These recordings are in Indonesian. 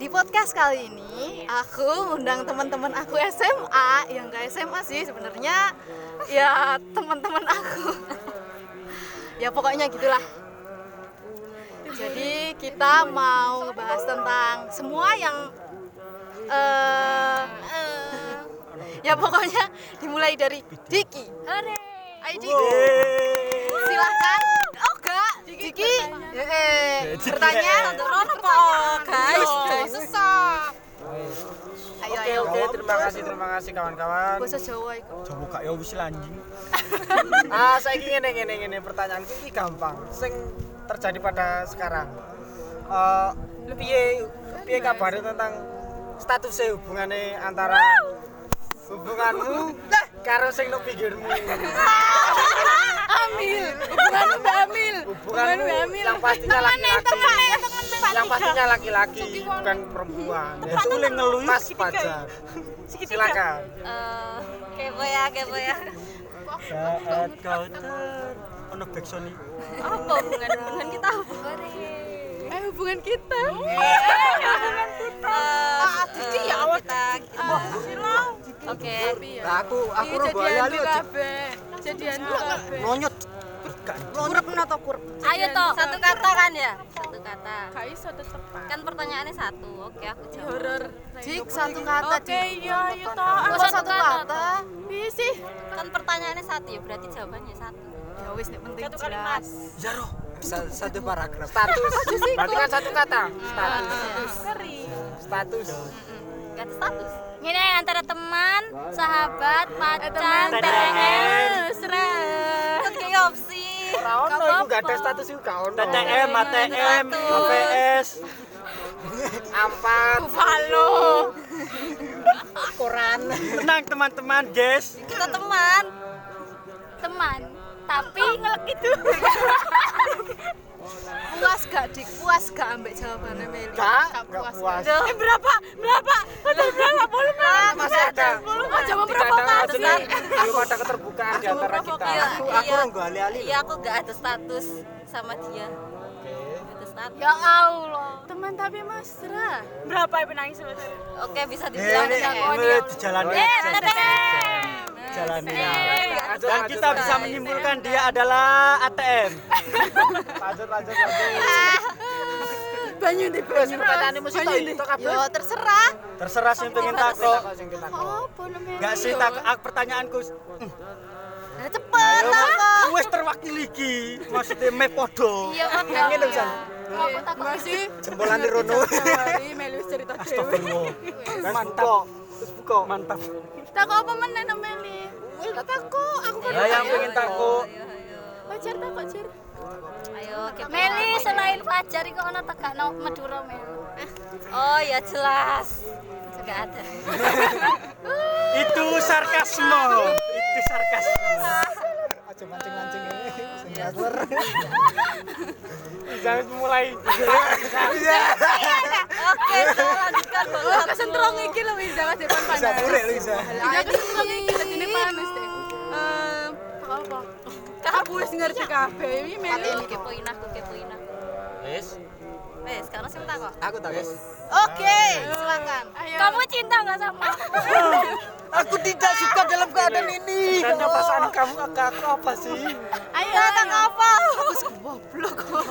Di podcast kali ini aku undang teman-teman aku SMA yang gak SMA sih sebenarnya ya teman-teman aku. ya pokoknya gitulah. Jadi kita mau ngebahas tentang semua yang eh eh, ya pokoknya dimulai dari Diki. Ayo Diki. Silahkan. Oh enggak, Diki. Eh, pertanyaan Rono kok, guys. Susah. Ayo Oke ayo. oke terima kasih terima kasih kawan-kawan. Bahasa Jawa iku. Coba kak ya wis lanjing. Ah saya ingin ngene ngene ngene pertanyaan ini gampang. Sing terjadi pada sekarang. Eh piye piye kabar tentang statusnya hubungannya antara hubunganmu karo sing no pinggirmu. Ambil. Bukan Mbak Amil. Hubunganmu yang pastinya laki-laki. Yang pastinya laki-laki bukan perempuan. Ya, Itu le ngeluh. Mas Fajar. Silakan. Eh, kepo ya, kepo ya. Saat kau ter ono backsound iki. Apa hubungan hubungan kita apa? Eh hubungan kita. hubungan kita. Diki ya kita. Oke. Nah, aku aku robo ali Jadian dulu kabeh. Nonyot. Kurep atau kurep? Ayo toh, satu kata kan ya? Satu kata. Gak iso tetep. Kan pertanyaannya satu. Oke, aku jawab. Horor. Dik satu kata. Oke, iya, ayo toh. Kok satu kata? Iya sih. Kan pertanyaannya satu ya, berarti jawabannya satu. Ya wis nek penting jelas. Ya roh. Satu paragraf. Status. Berarti kan satu kata. Status. Status. Ada status. Ini antara teman, sahabat, pacar, TTM, serah. Kan kayak opsi. Ora ono iku gak ada status iku gak ono. TTM, ATM, Satu. APS. Ampat. Halo. Koran. Tenang teman-teman, guys. Kita teman. Teman. Tapi ngelek itu. Puas gak dik? Puas gak ambek jawabannya Meli? Gak, puas. puas. Eh berapa? Berapa? Betul berapa? Boleh berapa? Masih ada. Jangan Tidak ada provokasi. belum ada keterbukaan di antara kita. Iya, Aku aku iya. orang gak ali-ali. Iya, aku gak ada status sama dia. Ada status. Ya Allah. Teman tapi mesra. Berapa yang penangis sebetulnya? Oke, bisa Eh, dibilang ini TTM. ini dijalani. Eh, TTM. Jalani. Lanjut, Dan lanjut, kita bisa menyimpulkan dia adalah ATM. Lanjut lanjut lanjut. Banyu di Wes pertanyaanmu mesti tau itu kabeh. Yo terserah. Terserah sing pengen takut. Gak sih tak aku pertanyaanku. Nah, cepet takut. Wes terwakili iki. Maksudnya me podo. Iya. Ngene takut. Masih Jempolan di Rono. wis cerita dhewe. Mantap. Terus buka. Mantap. Takut apa meneh nang Meli? Wis tak takut. Aku kan Ya yang pengen takut. Pacar takut cer. Ayo. Meli selain Fajar iku ono tegakno Madura Mel. Oh, ya jelas. Enggak ada. Itu sarkasme. Itu sarkasme. Aja mancing-mancing ini. Sing ngawur. Jangan mulai. Oke, so lanjutkan kesentrong iki lho wis jangan depan panas. Bisa boleh bisa. Kesentrong iki dadine panas deh. Eh, apa? Aku wis ngerti kabeh iki Meli. Aku kepoin aku, kepoin aku. Wes. Wes, sekarang sing takut. Aku takut. Oke, silakan. Kamu cinta nggak sama aku? Aku tidak suka dalam keadaan ini. Tanda perasaan kamu ke aku apa sih? Ayo datang apa? Aku goblok kok.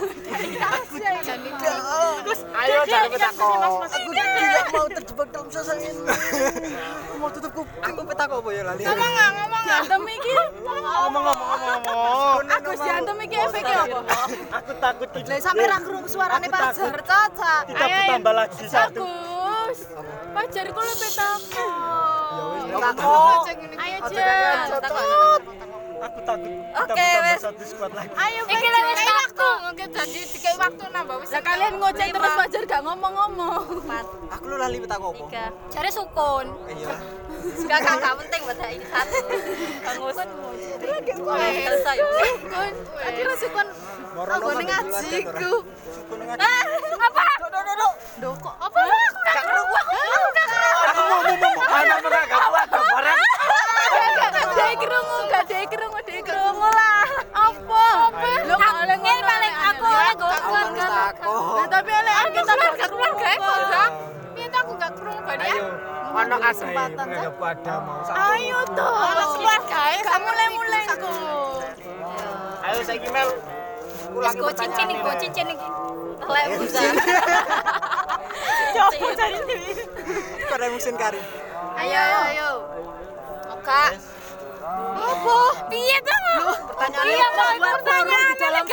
Ayo jangan petakok. Aku tidak mau terjebak dalam suasana ini. Aku mau tutup kuping. Aku petakok apa ya lali? Ngomong nggak ngomong Diantem iki. Ngomong-ngomong. Aku diantem iki efeknya apa? Aku takut tidak. Lah sampe ra krungu suarane Aku takut. pacar caca. Tidak bertambah lagi satu. Bagus. Pacarku lebih takut. Petakok. Ayo, Jen. kan Takut. Aku takut Oke, wes. Ayo, Iki lho wis waktu. Oke, jadi dikai waktu nambah wis. Lah kalian ngoceh terus pacar gak ngomong-ngomong. Aku lu lali apa? tiga. Cari sukun. Iya. Gak gak gak penting buat ini satu. Kangus. Selesai. Akhirnya sih kon aku ning ngajiku. Ah, apa? Loh kok apa? Aku gak krungu. Aku gak mau mau mau anak mana gak kuat orang dek kerungu gak kerungu kerungu lah apa apa lu oleh paling aku oleh gak tapi oleh aku gak kuat gak aku gak kerungu bani ya ono kesempatan ayo tuh keluarga mulai mulai ayo saya mel ulangi cincin nih, pertanyaan cincin nih. Lek bisa. Pada musim kari. Ayo, ayo. Oka. Apa? Piye to? Pertanyaannya Iya, Pak, di pertanyaan dalam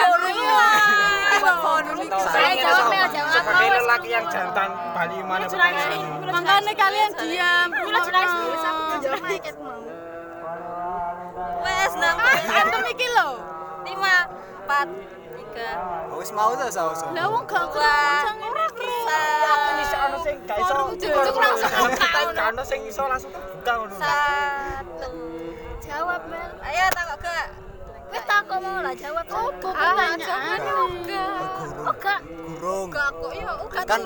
forum. Saya jawab ya, jawab apa? sebagai lelaki yang jantan Bali mana pertanyaan Makanya kalian diam. Aku mau. Wes nang. Antum iki lho. 5 4 3 Wis mau ta saus. Lah wong gak Dua. kerungu Aku bisa ono sing gak iso Cucuk langsung buka. Ono sing iso langsung terbuka ngono satu. Jawab, Mel. Ayo takok gak? Wis takok mau lah jawab. Apa pertanyaannya Oga? Oh gak. Gurung. Gak kok iya, gak Kan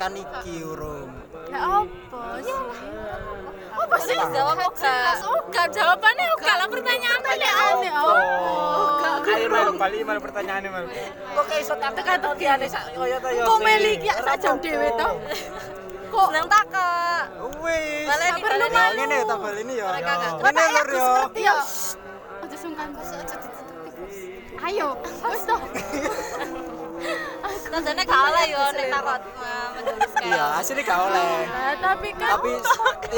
kan iki urung. Ya apa sih? Apa sih jawab Oga? Oga jawabannya Oga lah pertanyaan Pertanyaannya apa? Ayo Mel, Bali mana pertanyaannya Mel Kok kayak iso tak teka-tekiane sak koyo to yo Kok meli iki sak jam dhewe to? Kok seneng takok. Wis. Perlu malu. Ngene ta bal ini ya. Mereka gak Ngene lur yo. Iya. Aja sungkan. Ayo, wis toh. Tandane gak oleh yo nek takut menuliskan. Iya, asli gak oleh. Tapi kan Tapi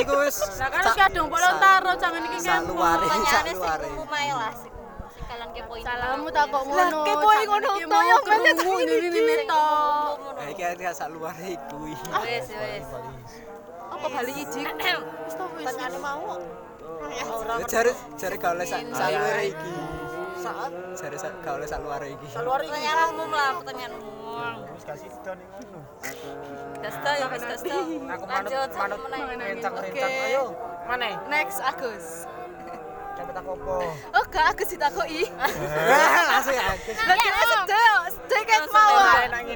iku wis Lah kan kadung bolong taro jangan iki kan. Saluare, lah kalian kepoin. Salamu tak kok ngono. Lah, kepoin ngono to, ini ini ini to. Eh, iki ada saluare iku. Wes wes. Apa Bali ijik? Wis to wis. Mau. Jare jare gak oleh saluare iki. Saat jare sa- gak oleh saluare iki. Pertanyaan umum lah, pertanyaan umum. Wis kasih don ngono Dasta ya wes dasta. Aku manut manut rencang-rencang ayo mana Next Agus. aku apa Oh, gak. Langsung ya. Lah kira sedek, sedek mau.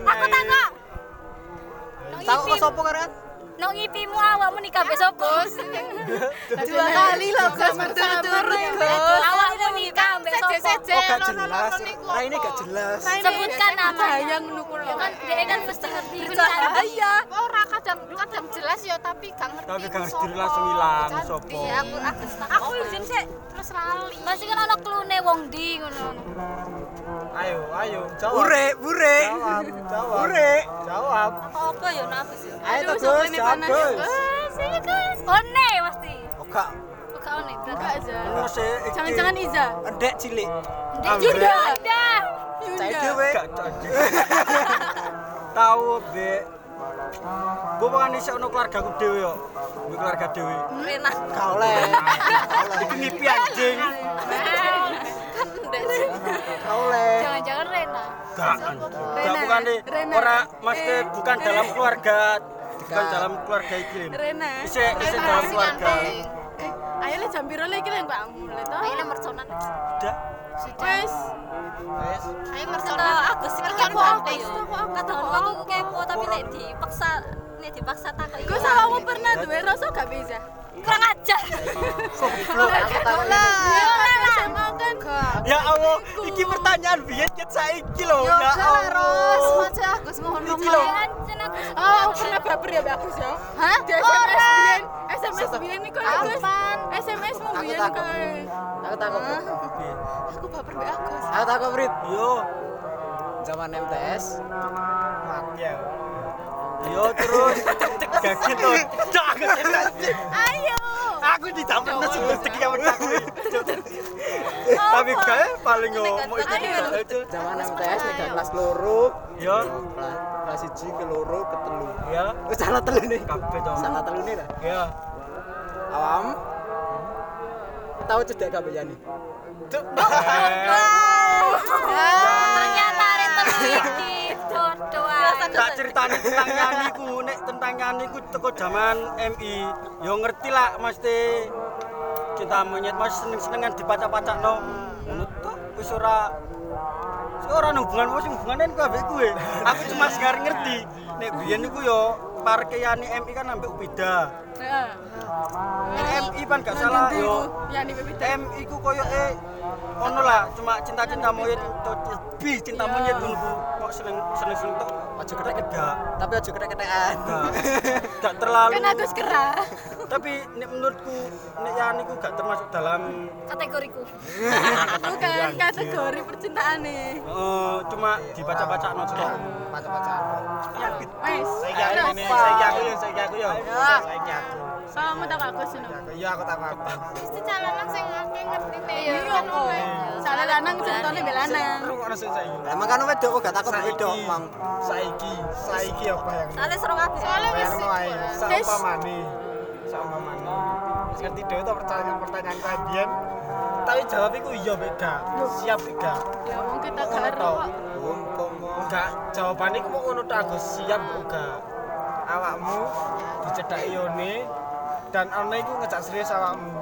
aku takok. Kok sopo karet? Nang ngipimu awakmu nikah besok bos. Dua kali loh Gus berturut-turut Gus. Awakmu nikah besok. Oh, gak jelas. Nah, ini gak jelas. Sebutkan nama. Bayang nuku Ya kan dia kan berhenti Bahaya. Ora kadang kadang jelas ya tapi gak ngerti. Tapi gak ngerti langsung ilang, Cantik. sopo. Iya, aku aku Aku izin sih. terus lali. Masih kan ana klune wong di ngono. Ayo, ayo, jawab. Ure, ure. Jawab, jawab. Ure, jawab. Apa ya nak Ayo terus, jawab. Oh, sini guys. One pasti. Oga. Oga one, berapa aja? Jangan-jangan Iza. Dek cilik. Dek Yunda. Yunda. Cai dewe. Tahu be. Gue bukan bisa ono keluargaku gue dewe yo. Gue keluarga dewe. Enak. Kau leh. Ini pian jing. Oleh. Jangan-jangan Rena. gak gak bukan deh ora mesti bukan dalam keluarga bukan dalam keluarga iki Lin. Rena. isi isi dalam keluarga Ayo le jam piro le iki le mbak mulai to. Ayo merconan. udah Wes. wes Ayo Kata mersonan. aku sih kan aku. Kata aku kepo tapi nek dipaksa nek dipaksa takut. Gus awakmu pernah duwe rasa gak bisa? kurang ajar. Iya, Kan. ya Allah iki pertanyaan biyen ket saiki lho Yo ya gak Allah Ros, maca Agus ngono Iki lho. mah. Anjen aku Oh, aku pernah baper ya Agus ya? Hah? Di SMS Ora. biyen, SMS biyen iku ya, Gus. Apaan? SMS mu Aku biyen kae. Aku takut. Aku baper mbak Agus. Aku takut Brit. yo Zaman MTS. ya yo terus cek gaget to cak Ayo. aku didapat nasi rezeki kamu takut tapi kayak paling ngomong itu itu Zaman MTS gak kelas loro. yo Kelas kelas 1 ke loro ke telu. ya Wis salah telu nih. kabeh to Salah telu nih lah. ya Awam. Tahu cedek kabeh yani. ternyata ada temen iki dodoan. tak ceritani tentang nyanyiku nek tentang nyanyiku teko zaman MI yo ngerti lah mesti cinta monyet mas seneng senengan dipaca-paca no ngono tok wis ora hubungan wis hubungannya ku ambek kuwe. Aku cuma segar ngerti. Nek biyen niku yo parkeyane MI kan ambek Heeh. MI kan gak salah yo. MI ku koyo eh ono lah cuma cinta-cinta monyet to- lebih cinta monyet ku kok seneng seneng seneng tok Aja ketek gak Tapi aja ketek-ketekan. gak gak terlalu Kan Agus kerah. tapi nek menurutku nek ya niku gak termasuk dalam Kategoriku. Bukan kategori percintaan nih. eh, cuma dibaca-baca no cuma baca-baca Wes. saya ini saya aku ya saya aku ya saya aku Salamu tak aku sini. iya aku tak apa Mesti calonan sing akeh ngerti nih. Iya, Salah lanang ceritane mbek lanang. Emang kan wedok kok gak takut wedok, Mang. saiki saiki apa yang Soalnya seru kabeh. Soalnya wis Bayang wae, saumpamane. Saumpamane. Wis ngerti dhewe to pertanyaan pertanyaan kalian. Tapi jawab iku iya mek gak. Siap mek gak. ya wong kita karo. kok. Enggak, jawabannya iku mau ngono tok Agus. Siap gak. Awakmu dicedak ione dan ana iku ngejak serius awakmu.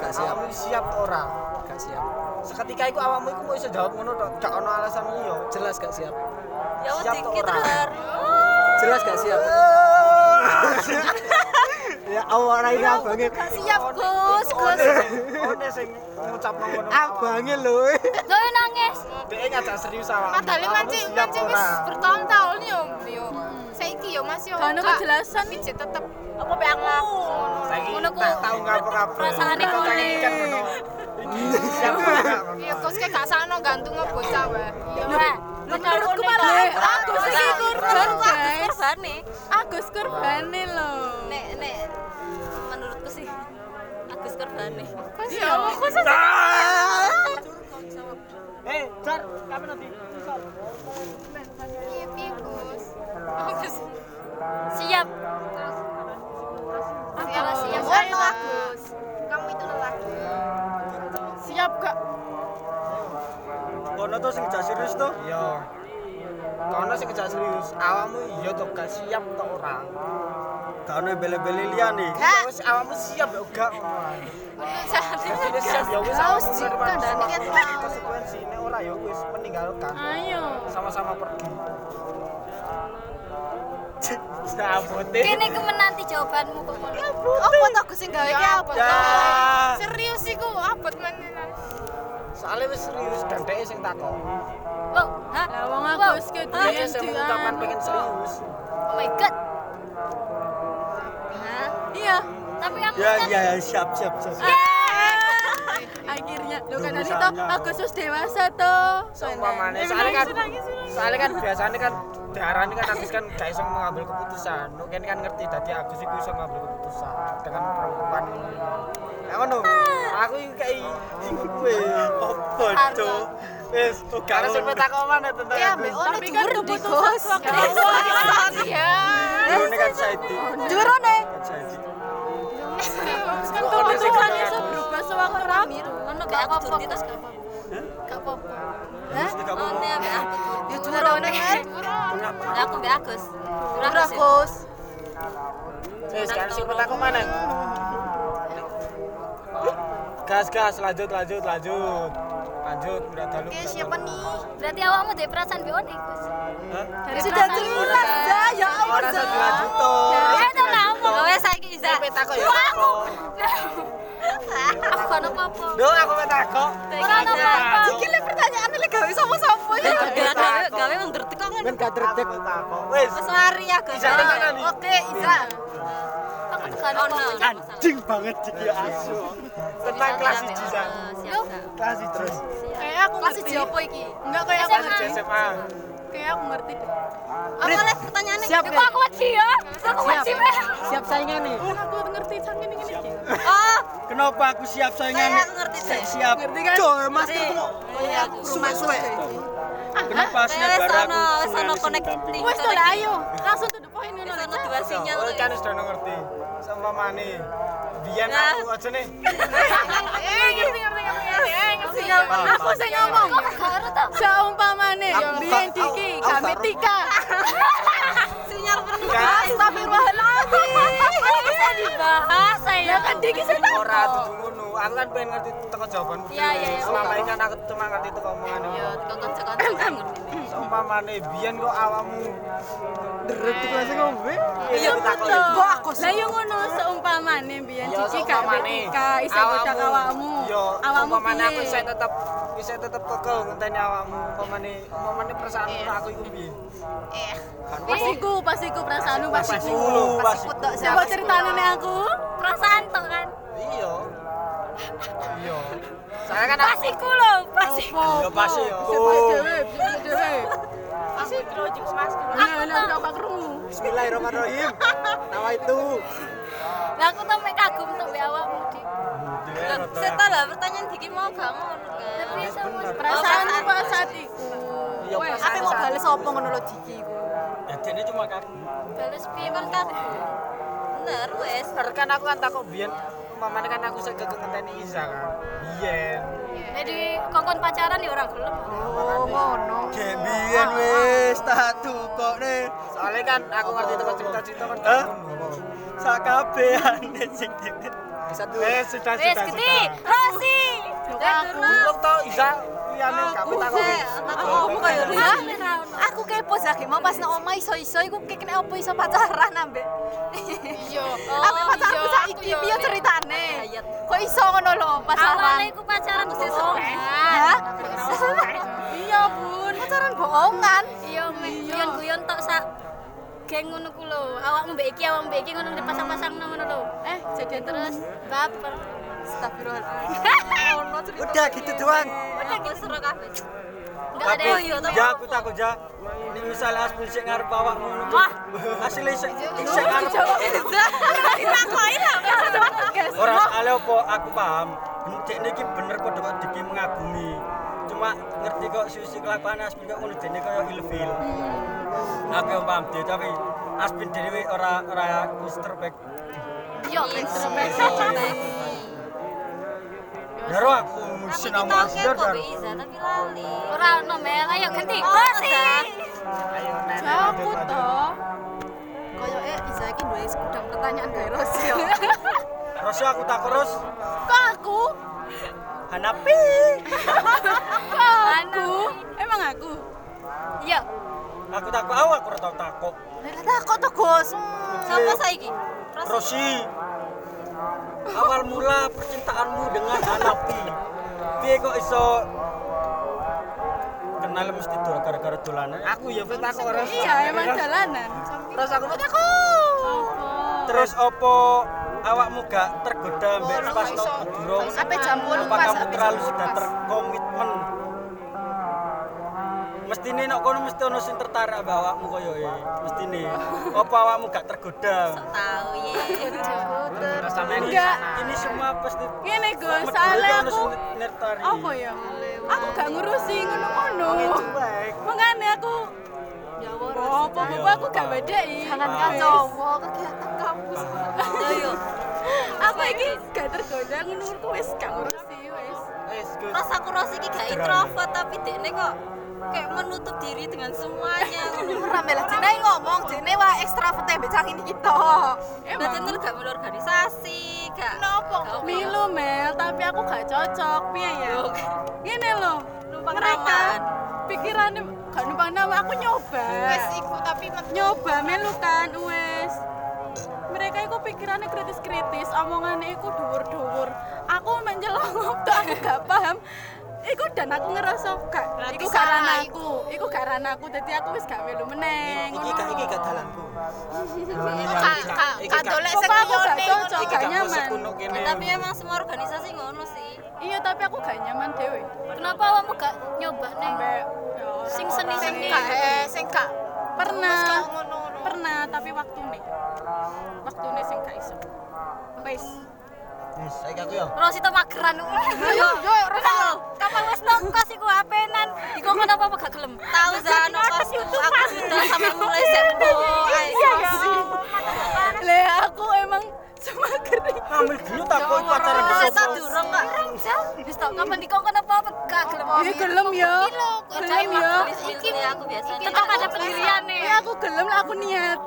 Gak siap. Awakmu siap ora? Gak siap. Seketika iku awakmu iku mau iso jawab ngono tok. Gak ono alasan liya. Jelas gak siap. Ya Siap dikit ora? terharu. Jelas gak siap. ya Allah ora ini abange. Siap Gus, Gus. Sing ngono. Abange lho. Gak nangis. Dhek ngajak serius awakmu. Padahal mancing mancing wis bertahun-tahun yo yo. Saiki yo Mas yo. Gak gak- kejelasan. Biji tetep Apa pe aku? Saiki Ngono ku tak tau ngapa-ngapa. perasaane Kok ngene. Iki siap ora gak. Iya, sakno gantung bocah wae. Menurutku malah aku sih korban guys. korbane. Agus korbane loh. Nek nek menurutku sih Agus korbane. Iya, aku sih. Eh, Jar, kapan nanti? Piye Gus? Siap. Siap siap. Agus. Kamu itu lelaki. Siap gak? Kono tuh sing serius tuh? Iya. Kono sing serius. Awakmu iya tuh gak siap tuh orang. Gak ono bele-bele liyane. Wis awakmu siap ya gak. Wis siap ya wis awakmu jika menerima dan ini kan konsekuensi nek ora ya wis meninggalkan. Ayo. Sama-sama pergi. Sabote. Kene ku menanti jawabanmu kok. Apa tak Gus sing gawe ki apa? Ya. Serius iku abot menenan. Soalnya wis serius dan dhek sing takon. Wow, hah? Lah wong ki Hah? Dhek sing mengucapkan pengen serius. Oh my god. Hah? Iya. Tapi kamu Ya kan ya ya siap siap siap. Akhirnya lo kan tadi toh. Agus wis dewasa toh. Soalnya kan soalnya kan biasanya kan diarani kan Agus kan gak iso mengambil keputusan. Mungkin kan ngerti tadi Agus itu iso mengambil keputusan dengan perempuan. Ya ngono. Aku iki kayak iku kuwe. Apa, Cuk? Wis, sing petak mana tentang Ya, Agus. mbek ono Tapi kan dhuwur keputusan waktu Iya. Jurune kan Saidi. Jurone. Kan. Kan keputusan iso berubah sewaktu-waktu. ono gak aku turun terus gak apa-apa. Gak apa-apa. Ambek aku. Ya jurone kan. kenapa? Lah aku ambek Agus. Ora Agus ya? Gus. Wis, kan sing petak mana? Gas gas lanjut lanjut lanjut. Lanjut udah dalu. Oke, siapa nih? Berarti awakmu duwe perasaan mbek Oni, Gus. Hah? Sudah jelas dah, ya Allah. Ora usah dilanjut to. Ya itu ngomong. Wes saiki Iza. Ya. takut. Aku kan apa-apa. Aku mau. Ora apa-apa. Iki le pertanyaane le gawe sapa-sapa ya. Gawe gawe wong kok gak. Aku. Wis. Mari. Oke, Iza. Kan ono. Anjing banget iki asu. Tenang kelas 1 San. Siap. Kelas 1. Kayak aku Kelas ngerti. iki apa iki? Enggak kayak aku SMA. Ngerti. SMA. Kayak aku ngerti deh. Apa oleh pertanyaannya? Siap, Kok aku wedi ya? Aku wedi weh. Siap saingan nih. Kan aku ngerti saking ini iki. Oh, Kenapa aku siap saingan? aku ngerti deh. Siap. Ngerti kan? Masker Ngerti. kok. Iya, Suwe-suwe. Kenapa Kayak wes ono, wes ono connecting. Wes to ayo. Langsung to the point ngono. Ono dua sinyal. Oh, kan sudah ngerti. Sama mane. Biyen Nah. aku aja nih. Eh, ngerti ngerti ngerti. Eh, ngerti. Sinyal aku sing ngomong. Saumpamane Aku diki aku- aku kami tika. Sinyal pernah. Kan? Astagfirullahaladzim. Bisa dibahas saya. Ya kan diki sing Ora dudu ngono. Aku kan pengen ngerti teko jawaban. Iya, iya, iya. Selama ini kan aku cuma ngerti teko omongan. Yo, ngerti. Sumpamane biyen kok awakmu deret iku sing ngombe. Ya takok. Lah yo ngono seumpamane biyen cici gak isa godak awakmu. Awakmu mana aku iso tetep iso tetep kekel ngenteni awakmu. Pamane pamane perasaanku aku iku piye? Eh, Pasiku, pasiku perasaanmu pasiku. ku. Pasti ku. Coba ceritane aku. Perasaan tok kan. Iya. Iya saya kan aku Pasiku lho, pasiku. iya pasti Masih kerojok mas. Aku tau, Bismillahirrahmanirrahim. Nama itu. lah aku tau mek kagum tuh mbek awakmu di. Seta lah pertanyaan Diki mau gak ngono kan. Tapi sama Perasaan pada saat itu. iya Wes, pas Apa mau bales apa ngono lho Diki iku. ya dia cuma kagum balas piye kan kagum. Bener wes. Kan aku kan takut biyen mamane kan aku sing ngenteni Iza kan biyen Jadi kokon pacaran ya orang gelem. Oh ngono. Gembian wis tak tukokne. soalnya kan aku ngerti tempat cerita-cerita kan Hah? Sakabehane sing dene. Bisa tuh. eh sudah Wes sudah gede, sudah Rosi. Aku. Tau Iza kamu takut Aku kayak Hah? Aku kepo lagi mau pas nang omah iso-iso iku kene apa iso pacaran ambek. Iya. Ambek pacarku iya, saiki aku piye Nek. ceritane? Kok iso ngono lho Awalnya pacaran? aku pacaran mesti sopan. Hah? Iya bun. Pacaran bohongan. Iya, guyon-guyon tok sak geng ngono ku lho. Awakmu mbek iki, awakmu mbek iki ngono dipasang-pasang ngono lho. Eh, jadi Terus baper. Astagfirullahaladzim. Udah gitu doang. Udah gitu seru kabeh. Ada tapi yo ya aku takut ja ini misalnya Asbun sing ngarep awakmu ngono Wah. asli sing sing ngarep Ditakoni lah. Ora soalnya apa aku paham. Cek niki bener padha kok Diki mengagumi. Cuma ngerti kok sisi kelakuan Asbin kok ngono dene kaya ilfil. Aku yang paham dia tapi Asbin dhewe ora ora wis terbaik. Yo, Ya ro aku Aku musin ki nama dan. mbek Iza tapi lali. Ora ono Mel, ayo ganti. Rosi. Ayo aku toh. Koyoke Iza iki duwe segudang pertanyaan gawe Rosi yo. Terus aku tak terus Kok aku? Hanapi. Aku. Emang aku? Iya. Aku tak tahu aku ora tau takok. Lah takok to, Gus. Siapa saiki? Rosi. Rosi. Awal mula percintaanmu dengan Hanapi. Piye kok iso kenal mesti dol gara-gara dolanan? Aku ya wis takok ora. Iya, emang jalanan. Terus aku aku. Terus opo awakmu gak tergoda mbek pas durung? Sampai jam 8 Apa pas terlalu sudah 12? terkomitmen? Mesti nih nok kono mesti ono sing tertarik ambek awakmu koyo e. Mesti nih. Apa awakmu gak tergoda? Tahu ye. Enggak. Ini semua pasti Gus, Medul soalnya aku apa ya? Aku gak ngurusi ngono-ngono. Makanya aku Oh, apa apa aku gak bedai. Jangan kacau kegiatan kampus. Ayo. Aku iki gak tergoda ngono wis gak ngurusi wis. Gus. Pas aku Rosi gak introvert tapi dekne kok kayak menutup diri dengan semuanya. Ora melah jenenge ngomong, jenenge wae ekstrovert mbek cang ini kita. Berarti kan gak berorganisasi, gak Kenapa? Milu Mel, tapi aku gak cocok. Piye ya? Gini loh, Numpang mereka pikirannya gak numpang nama aku nyoba. Wes iku tapi nyoba melu kan wes. Mereka itu pikirannya kritis-kritis, omongannya itu dhuwur-dhuwur. Aku menjelongok tuh aku gak paham. Iku dan aku ngerasa gak, iku gak ranah iku. aku, iku gak ranah aku, jadi aku wis gak melu meneng. Iki gak iki gak dalanku. Kak dolek Pokoknya aku gak gak gak nyaman. Ya, tapi emang semua organisasi ngono sih. Iya tapi aku gak nyaman dewe. Kenapa awakmu gak nyoba nih? Ya, Sing sing seni-seni. gak eh sing gak pernah, gak pernah tapi waktu nih, waktu nih sing gak iso. Wes, Wes, saiki aku ya. Rosi to mageran. Yo yo Tahu, kapan wis nongkos iku apenan. Dikon apa apa gak gelem? Tahu za nongkos aku sudah sampai mulai sempo. le aku emang. Ngambil gini takut pacaran Masa besok. durung kok. Wis tok kapan dikon apa apa gak gelem. Iya gelem ya. Gelem ya. Iki aku biasa. Tetap ada pendirian nih. Iya aku gelem lah aku niat.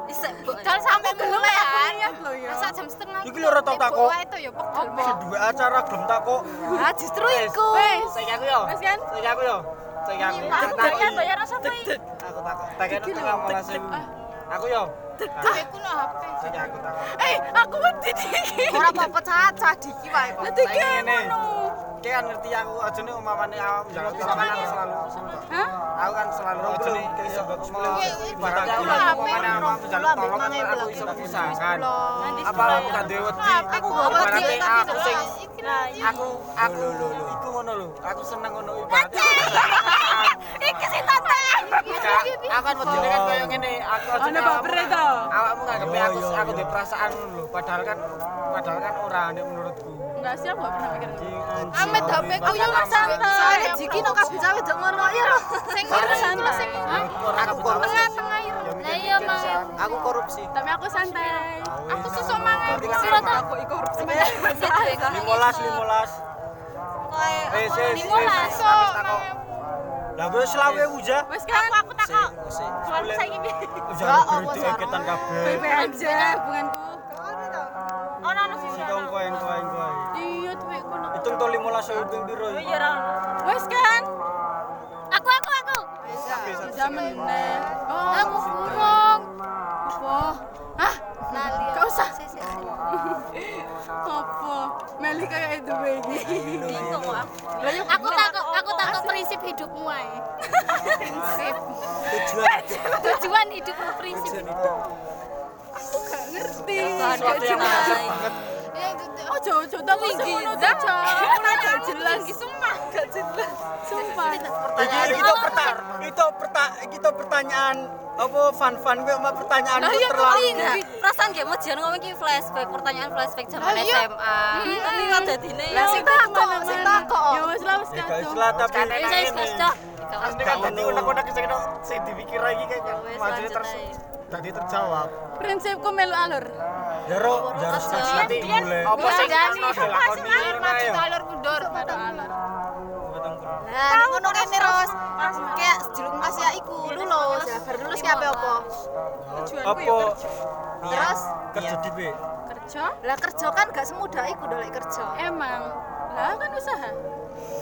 Dal sampai Gelem lah aku niat loh ya. Masa jam setengah. Iki lho tau takok. Wae itu ya pegel. Si duwe acara gelem takok. Ah justru iku. Wes, Saiki aku ya. Wes kan? Saiki aku ya. Saiki aku. Bayar bayar sapa iki? Aku takok. Takene tengah malas. Aku ya. Aku no HP. Saiki aku takok. Eh, aku wedi diki. Ora apa-apa caca diki wae. Lah Kayak kan ngerti aku aja nih umpamane awak njaluk kan aku selalu Hah? aku kan selalu aja nih Iso bagus mau ibaratnya aku kan umpamane awak njaluk tolong kan aku iso usahakan. Apa aku gak duwe wedi? Aku Ibaratnya aku sing aku aku iku ngono lho. Aku seneng ngono ibaratnya. Iki sih tante. Aku kan wedine kan koyo ngene, aku aja Ana babere to. Awakmu nganggepe aku aku duwe perasaan lho, padahal kan padahal kan ora menurutku. Enggak siap gak pernah mikir. Amit HP ku yo santai. Soale jiki no kabeh cawe dek ngono ya. Sing ngono santai. sing Aku korupsi. tengah-tengah ya. Lah iya mau. Aku korupsi. Tapi aku santai. Aku susuk mangan. Sira to. Aku korupsi. Situ ya. 15 15. Sis, sis. Limolas. Habis takok. Lah gue selawe uja. Wes kan aku tak Sik, sik. Soalnya saiki piye? Berhenti eketan kabeh. hubunganku. Ono ono sih. Sikong koen koen koen. Iya duitku no. Hitung to 15 ewu ping piro iki? Iya ono. Wes kan. Aku aku aku. Bisa meneh. Oh, Aku kurung. apa? Hah? Lali. Gak usah. Apa? Meli kayak itu baby. Bingung aku. Aku takut aku takut prinsip hidupmu ae. Prinsip. Tujuan hidup. Tujuan hidupmu prinsip. Tujuan hidup. Gak ngerti. Sesuatu yang jelas banget. Oh, jauh jauh tak Tinggi, ngono Zak. ta, Cak. Ora gak jelas. sumpah. Gak jelas. Sumpah. Itu pertanyaan itu perta itu pertanyaan apa fun-fun gue sama pertanyaan terlalu Enggak, perasaan gak mau jangan ngomong flashback, pertanyaan flashback zaman iya. SMA. Tapi kok dadine ya. Lah sing takok, sing takok. Ya wes lah wes Ya, kadung. guys lah tapi Ya saya wis cok. Asli kan tadi unek-unek sing sing dipikir lagi kayak Wes, majune lanjut terus tadi terjawab. Prinsipku melu alur. jaro jaro nanti mulai Apa sing Jani. dilakoni ae. alur mundur. Alur. Lah ngono kene Ros. Kayak jelung Asia iku lulus. Ya bar lulus ki apa apa? Tujuanku ya apa kerja. Terus kerja di Kerja? lah kerja kan gak semudah iku dolek kerja. Emang. Lah kan usaha.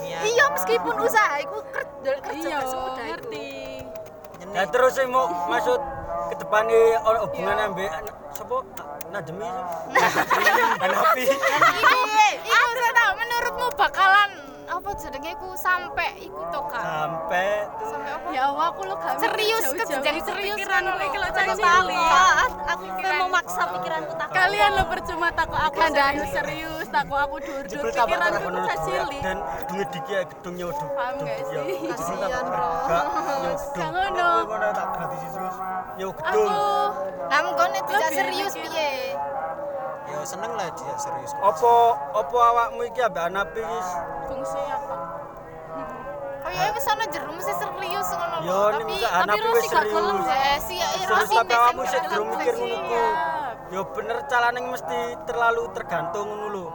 Iya meskipun usaha iku ker- dolek kerja Iya, gak semudah ngerti. ya terus sing mau maksud ke depan ono hubungan ambek anak- sapa Najemi Hanafi Iya, menurutmu bakalan apa jenenge iku sampai iku to kan? sampai Sampai apa? Ya Allah aku lo gak Serius, kejadian serius ngono. iki lo Aku cari aku mau maksa pikiranku tak. Kalian lo percuma takut aku serius serius, takut aku dur-dur. Pikiranku cah cilik. dan gedung diki ya gedung nyodo Paham gak sih? Kasihan, Bro. gak ngono. Tak gratis yo Aku gedung Kamu kok nek tidak Lebih serius piye? Yo seneng lah dia serius Apa apa awakmu iki ambek Hanafi wis fungsi apa? Oh iya wis ana jero mesti serius ngono lho. yo Tapi nih tapi Rosi gak gelem serius ya. Si serius Rosi tapi awakmu sih durung mikir sih. ngono ku yo bener calane mesti terlalu tergantung ngono lho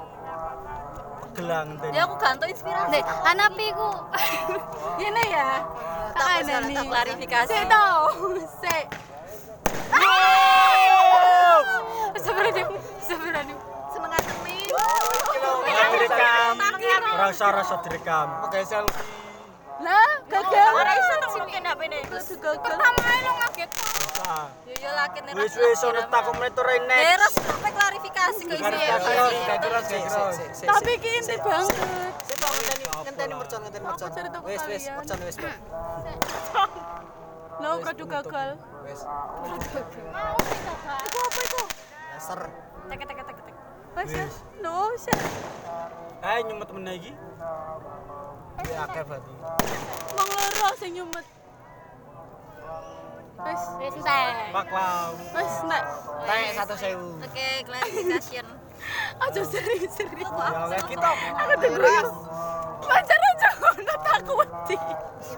gelang den Ya aku gantung inspirasi. Nek Hanapi ku Ini ya. Tak nih. tak klarifikasi. Sik tau. Sik. Sebenarnya sebenarnya seneng aja nih. direkam. rasa rasa direkam Oke selfie. Lah, gagal. Ora iso nang mungkin HP ne. Pertama ae lo ngaget. Yo yo lakin nek. wis wis ono takut monitor next Beres sampai klarifikasi ke isi. Klarifikasi, ya. Terus terus. Tapi sik. ki inti banget. Sik, kok ngenteni ngenteni mercon ngenteni mercon. Wis wis mercon wis. Lo produk gagal. Wis. Itu apa itu? Dasar. Tek tek tek tek. Wes ya. Wis. No, sik. Eh nyumet meneh iki. Ya akeh berarti. Wong loro sing nyumet. Wes, Wis entek. Pak Lau. wes nek. Tanya satu sewu. Oke, clarification. Aja serius-serius. Ya kita. Aku dengerin. Pacar aja ngono takut wedi.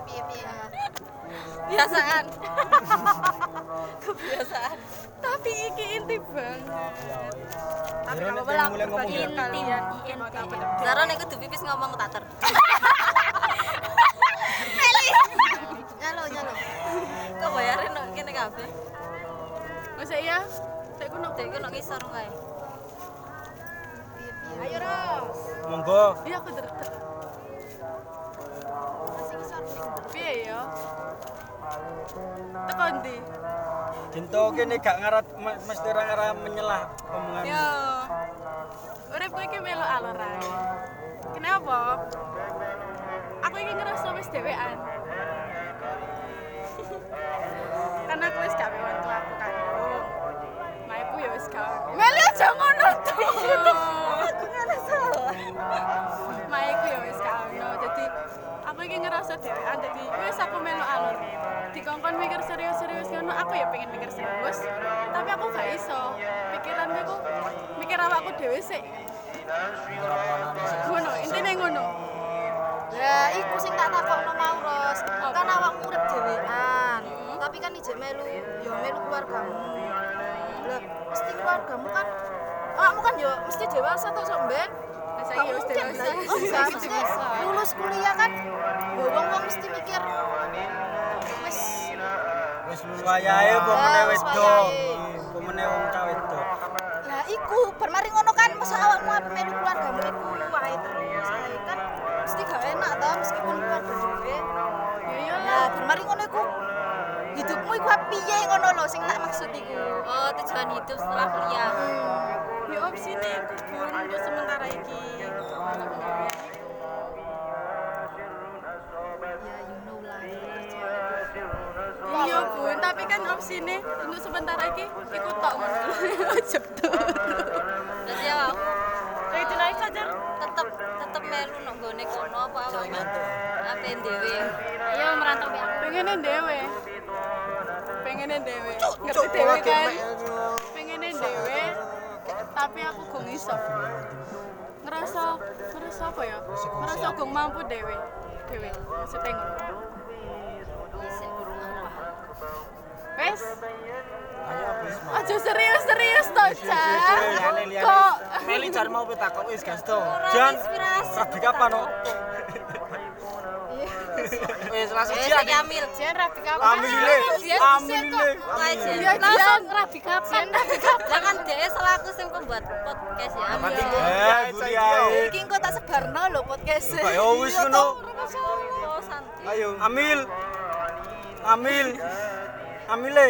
Piye piye. Kebiasaan. Kebiasaan. Tapi iki inti banget. Tapi Jero nek apa-apa lah, mulai ngomong berbagi. ya. Kalian. Inti. Zara nek kudu pipis ngomong tak ter. Nyalo nyalo. Kok bayarin nok kene kabeh. Masa iya? Saya ku nok. Dek iku nok ngisor kae. Ayo Ros. Monggo. Iya aku der. Piye ya? Tekan ndi? Dinto kene gak ngarat me- mesti ora ngara menyelah omongan. Yo. Uripku iki melu alur ae. kenapa aku ingin ngerasa wis dewean karena aku wis wong tua aku kandung maiku ya wis gawe meli aja ngono tuh aku ngene aku ingin ngerasa dewean jadi wis aku melu alur. Dikongkon mikir serius-serius ngono aku ya pengen mikir serius. Tapi aku gak iso. Pikiranku ku mikir awakku dhewe sik. Ngono intine ngono. Ya, iku sing tak takokno mau, Ros. Kan awakmu urip dhewean. Tapi kan ijek melu, ya melu keluargamu. Lah, mesti keluargamu kan awakmu kan ya mesti dewasa to, saiki ya wis dewasa. Oh, enggak, maksudnya lulus kuliah kan ya wong-wong mesti mikir wis Wis wayahe apa Ya, meneh wis wedok. Apa meneh wong cah wedok. Lah iku bar mari ngono kan masa awakmu apa melu keluargamu iku wae terus ae kan mesti gak enak to meskipun keluarga dhewe. Ya iya lah. Lah bar mari ngono iku hidupmu iku piye ngono lho sing tak maksud iku. Oh, tujuan hidup setelah kuliah. Ya opsi nih kubur untuk sementara iki. Tapi kan untuk sementara iki ikut tok tuh. Berarti ya aku Kayak itu naik saja. tetep tetep melu nang gone kono apa awakmu? Apa dhewe? Ayo merantau. Pengennya dewe. Pengennya dewe. Ngerti dewe kan? Pengennya dewe. Tapi aku gak iso. Ngerasa ngerasa apa ya? Ngerasa gak mampu dewe. Dewe. Maksudnya ngono. Wis. aja serius-serius toh, Ca. Liane liane. Kok Meli jar mau pitakok wis gas to. Jan, rabi kapan no? Wis langsung jian. saya ambil. Jen rapi kapan? Ambil ile, ambil ile. Aja. Iya, Langsung rabi kapan? Lah kan dia selaku sing pembuat podcast ya. Eh, buri ae. Iki engko tak sebarno lho podcast. Yo wis ngono. Oh. Ayo, ambil. Ambil. Ambil le.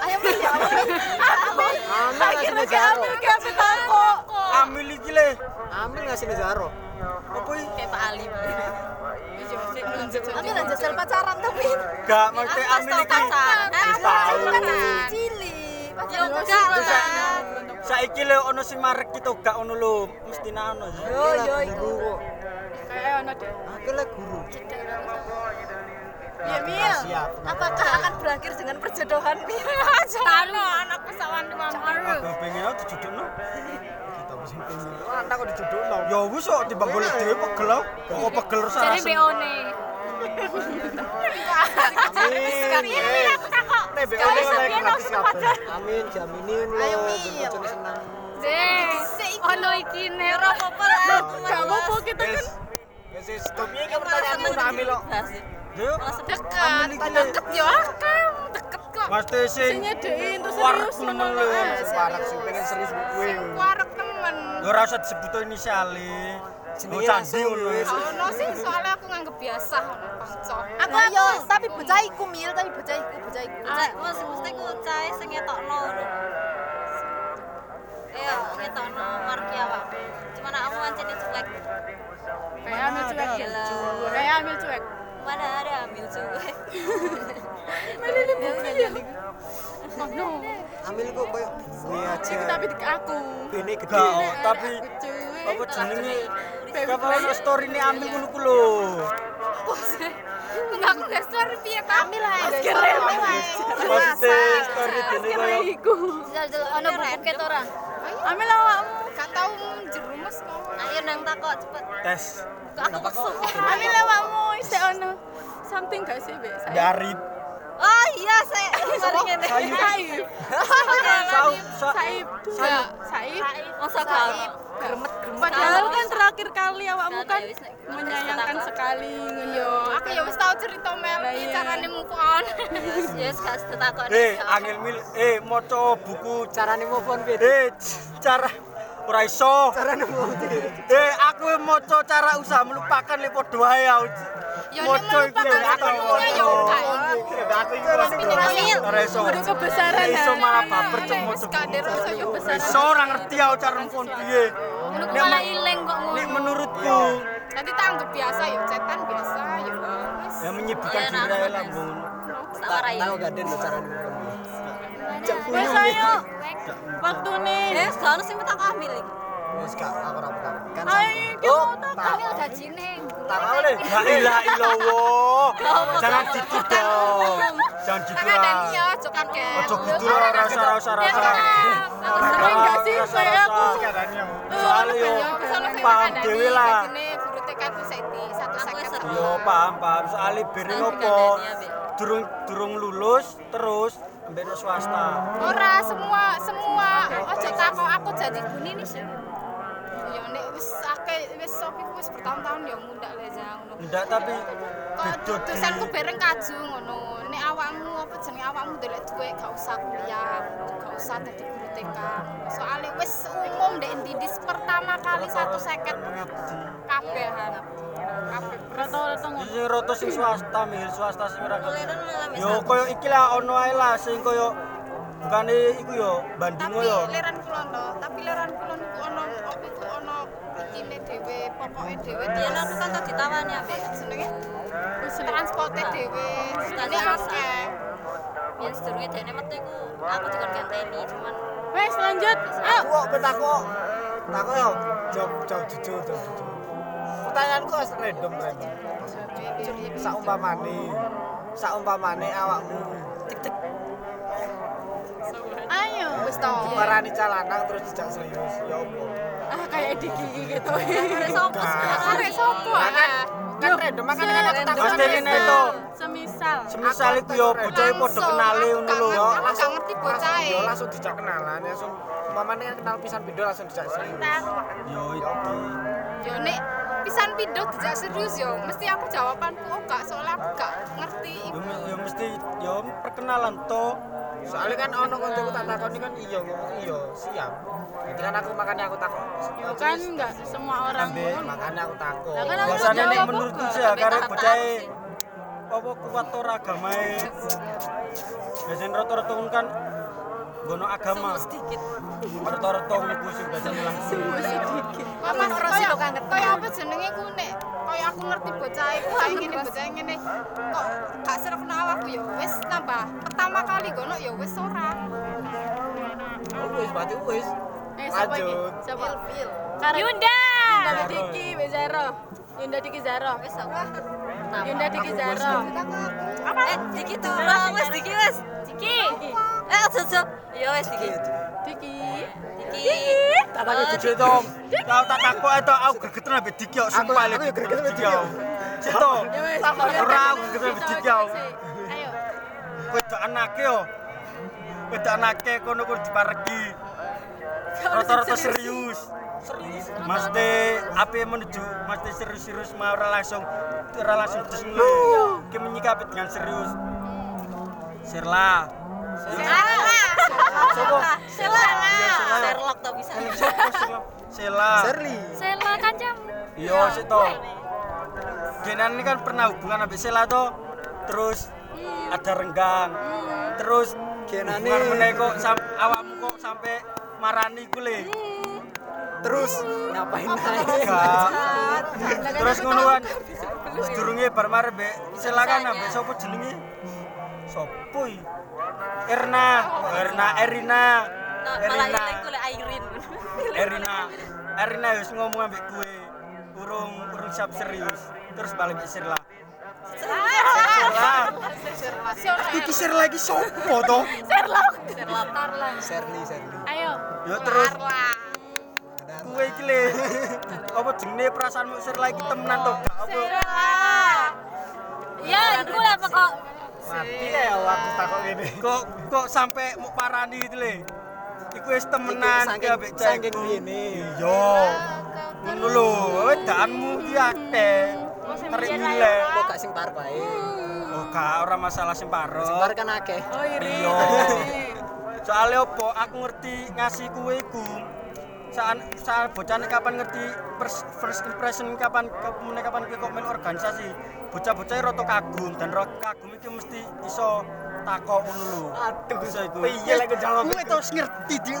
Ayo ya. Mil. Ambil ngasih Zaro. Ambil ke aku. Ambil iki le. Ambil ngasih Zaro. Apa iki? Kayak Pak Ali. Ambil lah jajal pacaran tapi. Gak ambil tau iki. pacaran. Kan cili. Ya enggak lah. Saiki le ono sing marek kita gak ono lho, mesti ono. Yo yo iku. Kayak ono deh. Aku lah guru. Iya, Mil. Apakah akan berakhir dengan perjodohan Mil? Tano anak pesawan di mana? Aku pengen aku dijujukno. Kita mesti pengen. Anak kok dijodohno. Ya wis kok timbang golek dhewe pegel aku. Kok pegel terus Jadi beone. Amin. Oleh gratis kabeh. Amin, jaminin lo. Ayo, Mil. seneng. Dek, ono iki ne ora apa-apa lah. Gak apa-apa kita kan. Wis. Wis wis stop iki kan pertanyaanmu tak ambil kok. Yo, Dekat, deket yo akam, deket kok. Mas sing Sing nyedein terus serius nemen ngono. lho. Eh, sih pengen serius bu kowe. Warak temen. Ya ora usah disebut inisiale. Jenenge Oh, candi ngono. wis. Ono sih soalnya aku nganggep biasa ono kanca. Aku Nah, aku tapi bocah iku Mil, tapi bocah iku, bocah iku. Cek, mas mesti ku cae sing ngetokno lho. Iya, ngetokno marki awak. Cuman kamu mancene cuek. Kayak ambil cuek. Gila. Kayak ambil cuek. Mana ada ambil cuek. Oh no. Ambil kok koyo gue aja. Iku tapi aku. Bene gede. Gak, oh, tapi apa jenenge? Apa story ini ambil ngono ku lho. Enggak aku gak story piye ta? Ambil lah. Maksudnya story dene koyo Iku. Jajal ono buket ora? Ambil awakmu. Gak tau jerumus kok. Ayo nang takok cepet. tes aku kesel. Ambil awakmu isih ono something gak sih, Be? Saya. dari Oh iya, saya mari ngene. Saib. Sau sa Saib. Saib. Saib. Masa kau? Gremet gremet. Padahal kan terakhir kali awakmu kan menyayangkan sekali ngono. Yo, aku ya wis tau cerita Mel iya. carane move on. Yes, gak setakok. Eh, angel mil eh maca buku Carane move on piye? eh cara ora iso. Cara. Eh aku maca cara usaha melupakan lepo doae aku. Yo maca iki aku. Yo aku ora iso. Ora kebesaran. Iso malah baper cemu cemu. Kader iso yo besar. Iso ora ngerti aku cara nempon piye. Nek malah ileng kok ngono. Nek menurutku nanti tanggap biasa yo cetan biasa yo. Ya menyibukkan diri lambung. ngono. Tahu gak den cara nempon. Cepu. Waktu nih. Eh, gak ono sing tak ambil iki. Wis gak aku ora apa kan. Ayo iki mau tak. Ambil gajine. tak mau deh. La ilaha illallah. Jangan gitu dong. Jangan gitu lah. ojo kaget. Ojo gitu lah rasa rasa Ya, rasa. Kak. Aku sering gak sih aku. Yo saya paham dhewe lah. guru TK ku seti. Yo paham paham durung lulus terus ambek no swasta. Ora semua semua ojo takon aku jadi buni nih sih. Ya nek wis akeh wis sopi wis bertahun-tahun ya mundak le jang ngono. Enggak tapi dosenku bareng kaju ngono. Nek awakmu apa jenenge awakmu ndelok duwe gak usah kuliah, gak usah dadi guru TK. Soalnya wis umum ndek Indidis pertama kali satu seket mengabdi. kabehan. Kabeh Rata-rata ngono. Sing roto sing swasta mil swasta sing ora. Yo koyo iki lah ono ae lah sing koyo bukane iku yo bandingo tapi yo. leran kulon to, tapi leran kulon iku ono ono ikine dhewe, pokoke dhewe Ya aku kan tau ditawani ambek jenenge transporte dhewe. Ini akeh. Yang sedurunge dene metu iku aku dikon ganteni cuman Wes lanjut. Ayo. Aku kok betako. Tako yo. Jawab jawab jujur jawab jujur. Pertanyaanku as random random. Saumpamane saumpamane awakmu Ayo. Wis to. diparani calanang terus dijak serius. Ya opo? Ah kayak Diki gitu. sopo? Arek sapa? Kan kan random makanya kan aku takut Pasti ini itu. Semisal. Semisal iku yo bocahe padha kenale ngono lho. Yo gak ngerti bocahe. Yo langsung dijak kenalan langsung umpamane kan kenal pisan video langsung dijak serius. Yo iki. Yo nek pisan pindo dijak serius yo, mesti aku jawabanku oh gak soalnya aku gak ngerti. Yo mesti yo perkenalan to. Soalnya kan ono koncoku tak takoni kan iya ngomong iya siap. Jadi kan aku makanya aku takut. Yo kan enggak semua orang ngono. Makanya aku. Lah kan aku Biasanya nek menurutku juga. sih ya karena sih. apa kuat to agamae. Biasanya rata-rata kan gono agama. sedikit. Rata-rata niku sing biasanya langsung. Kok Mas Rosi lo kangen. Kaya apa jenenge ku nek kaya aku ngerti bocah iku kayak ngene bocah ngene. Kok gak serek nang awakku ya wis nambah. Pertama kali gono ya wis ora. Oh, wis berarti wis. Eh siapa iki? Siapa? Fil. Karek. Yunda. Yunda Diki Bezaro. Yunda Diki Zaro. Wis aku. Yunda Diki Zaro. Apa? Eh, Diki tolong wes Diki wes. Diki. Eh, ojo ojo. Ya wes Diki. Diki. Diki. Tak takut dikit dong. Kau tak takut itu aku gregetan ambek dik yo sumpah aku lek yo gregetan ambek dik yo. Cito. Ora aku gregetan ambek dik yo. Ayo. Wedok anake yo. Wedok anake kono kudu diparegi. Rata-rata serius. Serius. Mesti ape menuju mesti serius-serius mau langsung ora langsung terus ngono. Ki menyikapi dengan serius. Sirla. Sela. Sela. Sherlock to bisa. Sela. Shirley. Sela kancam. Iya sih toh. Genan ini kan pernah hubungan sampai Sela toh. Terus ada renggang. Terus Genane. hubungan meneh kok sam- awakmu kok sampai marani ku le. Terus ngapain? Enggak. Terus ngono kan. Sedurunge bar mare mbek Sela kan ambek sapa jenenge? Sopo iki? Erna, Erna Erina. Nah, malah Erina. Airin. Erina Erina wis ngomong ambek gue urung urung siap serius terus balik ke Sirla Sirla iki Sirla iki sopo to Sherlock. Shirley, Shirley. Ayo. ya terus gue iki le apa jenenge perasaanmu Sirla iki temenan to gak apa Ya, iku lah pokok. Mati ya waktu takut gini. kok kok sampai mau parani itu le iku wis temenan saking- saking cewekku. biyene. iya ngono lho wedanmu iki akeh Tarik gile. Kok gak sing par bae? Oh, gak ora masalah sing parek. Sing par kan akeh. Oh iri. Iya. Soalnya opo aku ngerti ngasih kue iku saat saat bocahnya kapan ngerti first, first impression kapan kemudian kapan kowe kok main organisasi? Bocah-bocah roto kagum dan roto kagum itu mesti iso takok ngono lho. Aduh, bisa iku. piye lek jawab kowe terus ngerti dia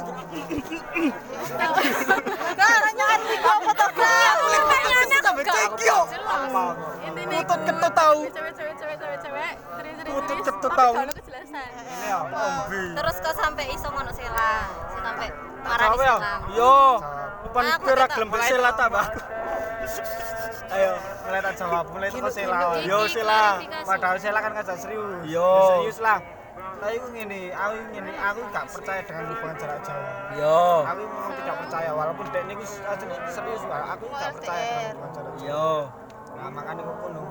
Ketut- iku, ketut tau. Cewek-cewek cewek-cewek cewek serius-serius. Ketut- ketut tau. gak? Ono kejelasan. ini ya ombe Terus kok sampai iso ngono sela, sampai marani sela. yo ora tetep- gelem bersela ta, Mbak? ayo mulai tak jawab mulai tak sela Iki Yo, Sela. klarifikasi. padahal sela kan ngajak serius Yo. serius lah tapi aku ngene aku ngene aku gak percaya dengan hubungan jarak jauh Yo. aku memang tidak percaya walaupun dek niku asline serius Wak. aku gak percaya dengan hubungan jarak jauh Yo. nah makanya kok kono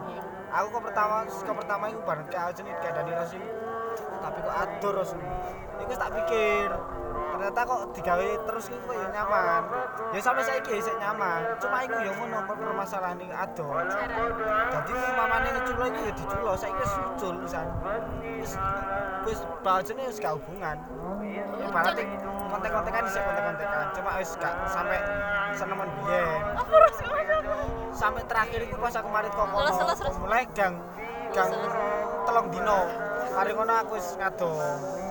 aku kok pertama kok pertama itu bareng kayak aja nih kayak Dani Rasul tapi kok adur Rasul itu tak pikir ternyata kok digawe terus itu kok ya nyaman. Ya saya ya saya nyaman. Cuma itu ya ngono permasalahan ini adol jadi mamane ngeculo itu ya diculo. Saya wis ucul pisan. Wis wis bahasane wis gak hubungan. Ya berarti kontek-kontekan bisa kontek-kontekan. Cuma wis gak sampai senemen biyen sampai terakhir itu pas aku marit kok mulai gang gang telung dino mari ngono aku wis ngado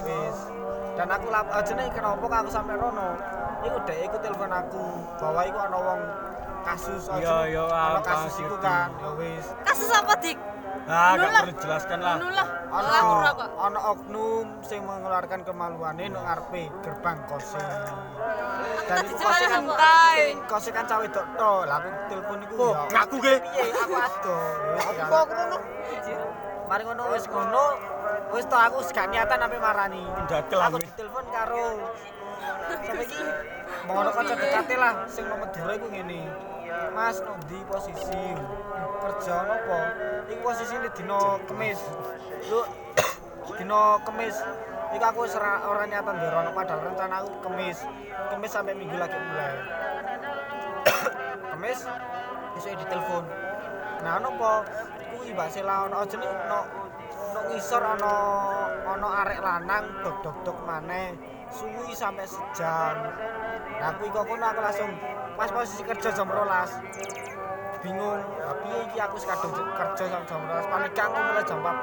wis dan aku lap aja nih kenapa kok aku sampai rono? Iku dek iku telepon aku. Bahwa iku ana wong kasus iya, ana ah, kasus iku itu. kan wis. Kasus apa, Dik? Nah, Ngono gak perlu jelaskan lah. Ngono kok. ana oknum sing mengeluarkan kemaluane nang ngarepe gerbang kose dan iku kose kan kose kan cawe to. Lah aku telepon iku Oh, ya. ngaku ge. piye aku ado apa krono mari ngono wis ngono wis to aku gak niatan sampe marani. Pendakel aku ditelepon karo sampe iki? Mau ono kanca dekate lah sing nomor Madura iku ngene. Mas ndi posisi? Kerja apa? Iku posisine dina Kamis lu dina Kamis iku aku wis ora ora niatan nderono padahal rencana aku Kamis Kamis sampai minggu lagi mulai. Kamis isuk ditelepon. Nah ono apa? Kuwi Mbak Sela ono aja nih ono ngisor ono ono arek lanang dok dok dok maneh. Suwi sampai sejam. Nah kuwi kok kono aku langsung pas posisi kerja jam 12 bingung tapi iki aku wis kadung kerja jam jam 12 panik aku mulai jam 4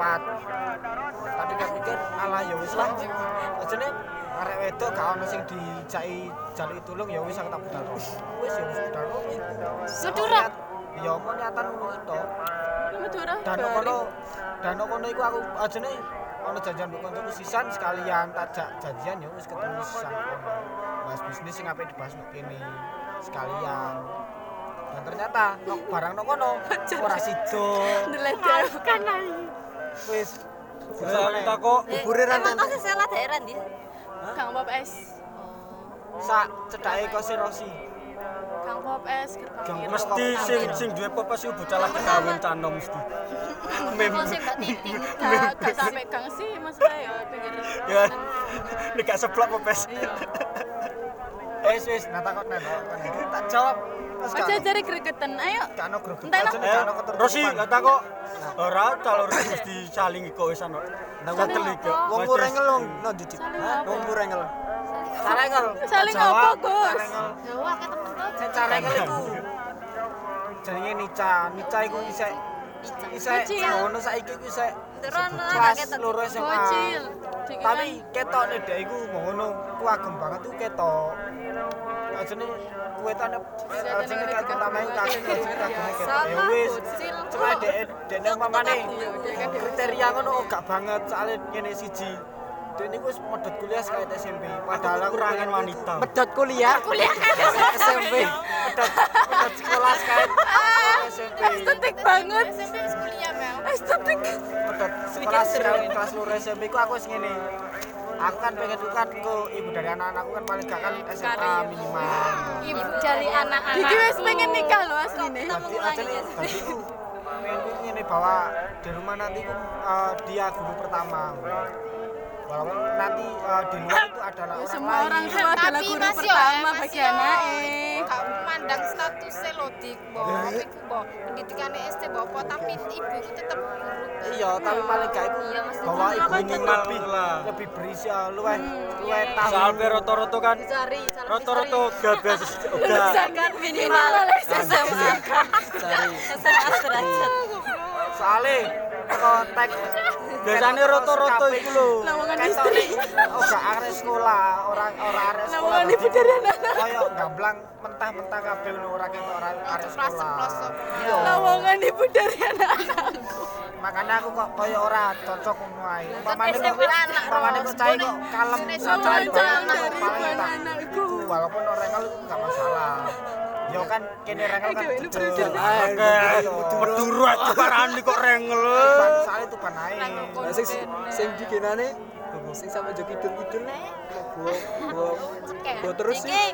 tapi kan pikir alah ya wis lah. Aja nih arek wedok gak ono sing dijaki jaluk tulung ya wis aku tak budal. Wis ya wis budal. Sudura. ya mau niatan ngono Lu Madura. dan Bali. kono dan kono iku aku aja nih ono janjian mbek kancaku sisan sekalian tajak janjian ya wis ketemu sisan bahas bisnis sing ape dibahas mbek kene sekalian dan ternyata nok barang nok kono ora sido Ndeledek. wis Eh, tak kok Bubure Emang rantai. kok sela daerah ndi? Kang Pop S. sak cedake kose Rosi Pop S kiri. mesti sing sing duwe papa sih bocah lagi kawin canom mesti. Mem. Kok sing Mbak Titi? Gak gak sampai gang sih maksudnya ya pinggir. Ya. Nek gak seblak popes. wis wis nah takut nah takut, nah. tak jawab gak Aja gregetan. Ayo. gak gak ketertutupan Rosi, lah tak kok. Ora calon mesti saling kok wis ana. Nang hotel iki. Wong Wes, kurang ngelong, no? Wong. Carengel. Saling Jawab, apa, Gus? Jawa ke temen tuh. Sing carengel iku. Jenenge Nica. Nica iku isek isek ngono saiki iku isek kelas ketok. loro SMA. Tapi ketok dek iku ngono, ku agem banget tuh ketok. Ajene kuwetane ajene kan pertama iku kagem ajene kagem ketok. Ya wis. Cuma dek dek nek mamane kriteria ngono oh, gak banget soalnya ngene siji. Dek niku wis medhot kuliah sekait SMP. Padahal aku kurangan wanita. Medot kuliah. Kuliah SMP. medhot medhot sekolah sekait SMP. estetik banget. SMP kuliah Mel. Estetik. medhot sekolah sekait kelas loro SMP ku aku wis ngene. Aku kan pengen tuh kan ke ibu dari anak-anakku kan paling gak kan SMA minimal. Ibu dari anak-anak. Diki wis pengen nikah loh asline. Kita Tadi aja mengulangi nih, ya. tadi ku pengen ngene bahwa di rumah nanti ku eh, dia guru pertama. Walaupun nanti eh, di luar itu adalah orang Semua orang lain tua adalah guru Mas yo, pertama Mas bagi yo, anaknya. gak mandang statusnya lo dik bo iku bo pendidikannya SD bo apa? Tapi ibu itu tetap guru. Iya tapi paling gak itu Iya, Mas. bahwa ibu ini lebih lah. lebih berisi ya luwe luwe tahu. Soal roto-roto kan? Roto-roto gak biasa kan minimal. SMA Cari. SMA soalnya kontak biasanya roto-roto itu lho. Lowongan kan istri. oh arek sekolah orang orang arek sekolah Lowongan ibu dari anak. koyo gamblang mentah-mentah kabeh ngono ora ketok orang arek sekolah. iya. Lowongan ibu dari anak-anak. makanya aku kok koyo ora cocok ngono ae. Umpamane kok anak, umpamane kok cai kok kalem cai kok anak, anakku. iku walaupun orang kalau gak masalah yo kan kene rengel kan Oke, peduru aja parani kok rengel tuban ae. Nah, sing sing bikinane sing sama jo kidul-kidul. Gua gua gua terus sih.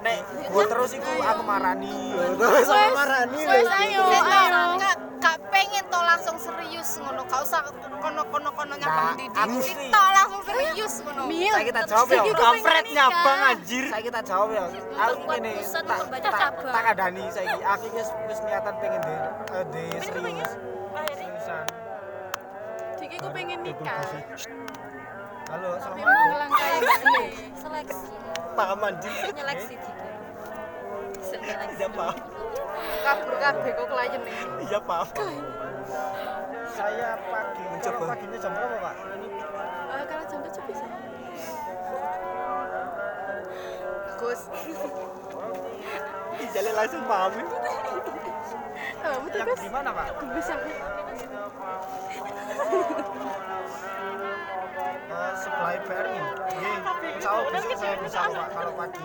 nek gua terus iku aku marani. Terus sama marani. Wes ayo, ayo. Gak, pengen to langsung serius ngono, gak usah kono-kono-kono nyapa Nah, didik. aku Sik sih- to langsung serius ngono. Mil. saya kita jawab ya kampret nyabang anjir. Saya kita jawab ya. Aku ngene pusat tak tak tak kadani saiki aku wis wis niatan pengen de eh, de serius. Seriusan. Diki ku pengen nikah. halo Tapi assalamualaikum mau ngelangkai ini. seleksi. Paham anjir. Seleksi. paham Kabur kabeh kok klien nih. iya paham saya pagi Mencoba. Paginya jam berapa pak Eh, Kalau jam 7 bisa. Gus, jalan langsung paham Oh, betul yang guys. di mana pak Bisa. Eh, supply BRI Nggih, insya Allah besok saya bisa pak kalau pagi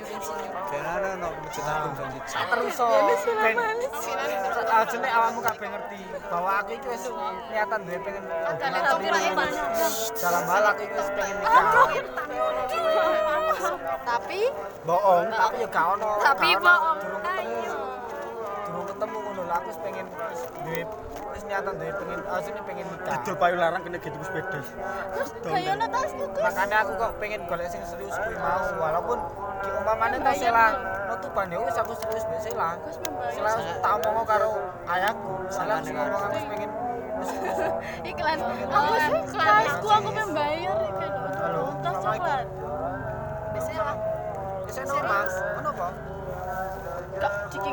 Kenapa no agung janji. terus so ben Ah, jenenge awakmu kabeh ngerti bahwa aku itu wis niatan duwe pengen dalam hal aku itu wis pengen nikah. Tapi bohong tapi ya gak ono Tapi bohong. durung ketemu durung ketemu ngono lah aku wis pengen wis duwe wis niatan duwe pengen ah sini pengen nikah. Kidul payu larang kena gitu sepeda Kayak ono tasku, Gus. makanya aku kok pengen golek sing serius kuwi mau walaupun di umpamane to sela nutupan ya wis aku serius mbek sela sela tak omong karo ayahku. Sela wis ngomong aku wis pengen wis Iklan. Aku sih tasku aku membayar. Halo, Tas coklat. biasanya lah. wis ono mas ono apa Kak, Diki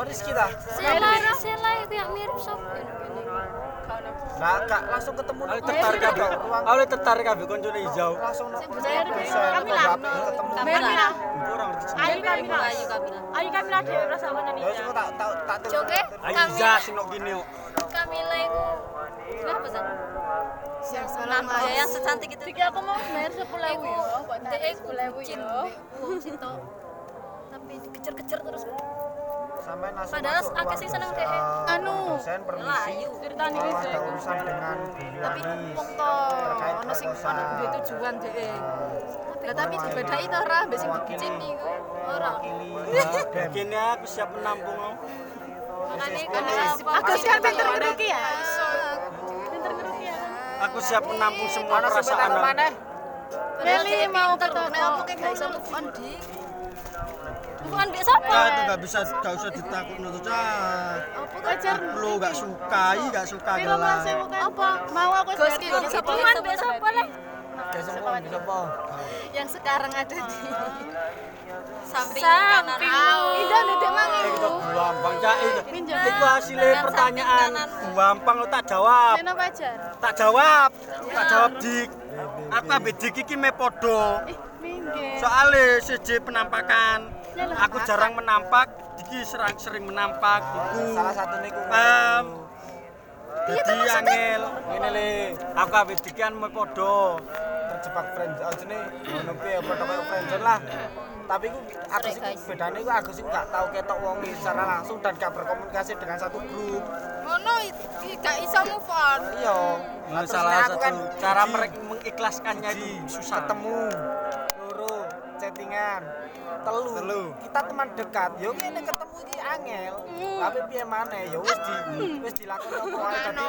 oh Rizky dah Sela Sela itu yang mirip sapa ini lah gak langsung ketemu Aku nang tertarik kabeh. Aku tertarik kabeh koncone hijau. langsung atau bapak ketemu Kamila Ora ngerti. Ayu Kamila Ayu Kamila Ayo kami lah dhewe rasa ngono ya wis aku tak tak tak Joge Ayo Kamila Iza sing nok gini kok. Kamila itu Kenapa yang salam Ya yang secantik itu. Diki aku mau bayar 10.000 ya. Kok tak Dia itu 10.000 bucin. Wong situ Tapi dikejar-kejar terus sampai langsung Padahal akeh sing seneng. Eh, Anu. dosen permisi Ceritane ya. urusan dengan tapi wong to ono sing ono duwe tujuan dhek. Lah tapi dibedai to ora mbek sing dibicin iku. Ora. Kini aku siap menampung SSB. kan Aku kan pinter ngeruki ya. Pinter ngeruki ya. Aku siap menampung semua sing perasaan. betano maneh? Meli mau ketemu. Nek kayak gak iso move on. Bukan mbek sapa? Ah, itu gak bisa gak usah ditakut nuntut ah. Wajar. Lu gak sukai, gak suka mas gelas. sewu kan? Apa? Mau aku sapa? juta. Bukan mbek sapa le? Apa? Yang sekarang ada di samping kanan. Indah dedek mang Eh, itu gampang cak itu. Minjem. Itu hasilnya Dengan pertanyaan. Gampang lo tak jawab. Tak jawab. Tak jawab dik. Aku ambek dik iki me podo. Soalnya siji penampakan. Aku jarang menampak, Diki serang sering menampak. Iku. Salah satu niku. Em, Jadi angel. Ngene le, Aku habis dikian mau podo. terjebak friend aja nih ngono piye padha koyo friendzone lah tapi ku aku sih bedane ku aku sih gak tau ketok wong secara langsung dan gak berkomunikasi dengan satu grup ngono gak iso move on iya Nah, salah satu kan cara mereka mengikhlaskannya itu susah. ketemu telu, Telu. kita teman dekat. Yo ngene ketemu iki angel. Tapi piye maneh? Yo wis di wis dilakoni apa wae. Dadi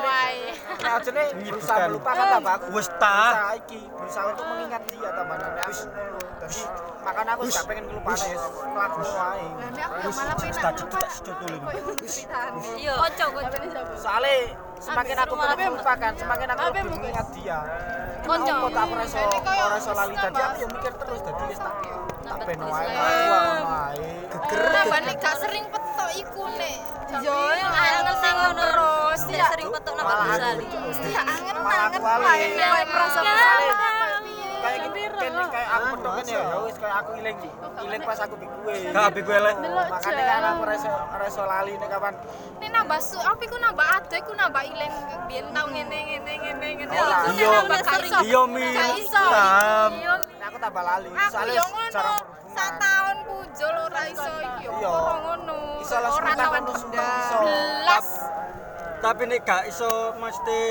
nek ajene berusaha melupakan tambah aku Wis ta. berusaha iki berusaha untuk mengingat dia tambah. Nek aku terus makanya aku gak pengen ya wae ya Tak dulu. Iya. Soalnya semakin aku melupakan semakin aku lebih mengingat dia. Konco. kok tak ora iso ora iso lali aku yo mikir terus dadi wis tak tak ben wae wae gak sering petok iku nek. Yo, angel sing ngono terus. Tidak sering petok nang malah Ghazali. aku ya angen malah aku angen wale wae kowe Soalnya bersalah kayak aku petok kan ya wis kayak aku iling iling pas aku bikuwe Gak gue lek. makanya kan aku ora iso lali nek kapan Nek nambah su, apa iku nambah ade, iku nambah ileng biyen tau ngene ngene ngene ngene. Oh, Iku iya. nambah gak iso. Iya mi. Gak iso. Iya. Aku tambah lali Aku soalnya cara. Sak tahun pujul ora iso iki yo. Iya. Ngono. Iso sumpah iso. Belas. Tapi nek gak iso mesti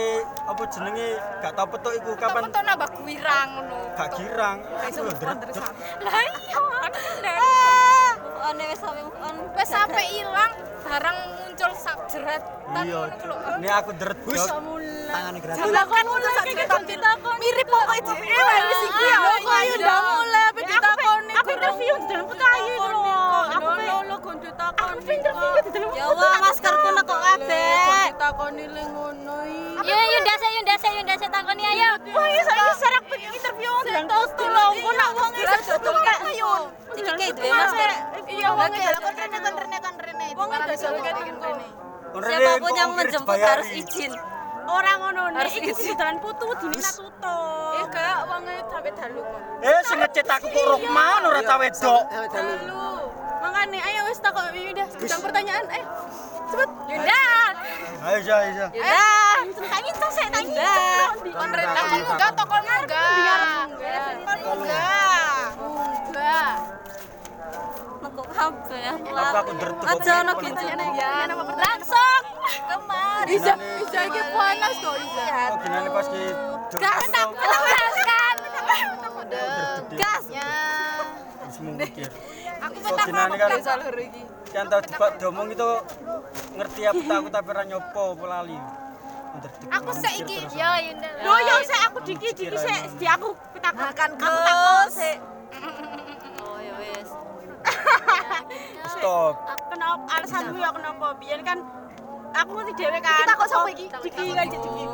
apa jenenge gak tau petuk iku Kapan tau nambah kuirang ngono. gak girang. Aku lho ndredeg. Lah iya. Move on wis sampe on. Wes sampe ilang barang muncul sak jeretan Iya. Ini aku ndredeg. Tangane gratis. Lah kan muncul sak jeretan ditakon. Mirip pokoke dhewe wae wis iku ya. Kok ayo udah mulai ditakoni. Aku interview dalam peta ayo Aku interview di dalam Ya wah maskerku nek kok kabeh. ditakoni le ngono iki. Yo yo ndase yo ndase yo ndase takoni ayo. Wah, iya saya serak pengen interview terus tolong kok nak wong iso dodol kak. Iki duwe masker. Iya, wong iso kon rene kon rene kon rene. Wong dodol kon kan rene. Siapa pun yang menjemput harus izin. Orang ngono nek iki putu dine tutup. Eh gak wong sampe dalu kok. Eh sing ngecet aku kok Rohman ora tau wedok. Sampai dalu. Dalu. Makane ayo wis takok udah sedang pertanyaan eh cepet Yunda. Ayo Isa. Dah. tak minta sih tak Dah. Kon rene kon munggah to kon munggah. Kon munggah. Munggah. Nekuk kabeh. Apa aku ndredeg. Aja ono gitu. Ya, langsung kemar. Bisa bisa iki panas kok bisa. Oh ginane pas ki Gas tak gas kan. Gasnya. Wis mikir. Aku petak kan salur iki. yang tau dibak domong itu ngerti apa tak aku tapi ora nyopo apa lali. Aku saiki yo Yunda. Lo yo sik aku diki diki sik di aku pitakon. Makan Aku terus. sik. Oh ya wis. Stop. Kenapa alasanmu ya kenapa? Biyen kan aku ngerti dhewe kan. Kita kok sampai iki? Diki kan diki.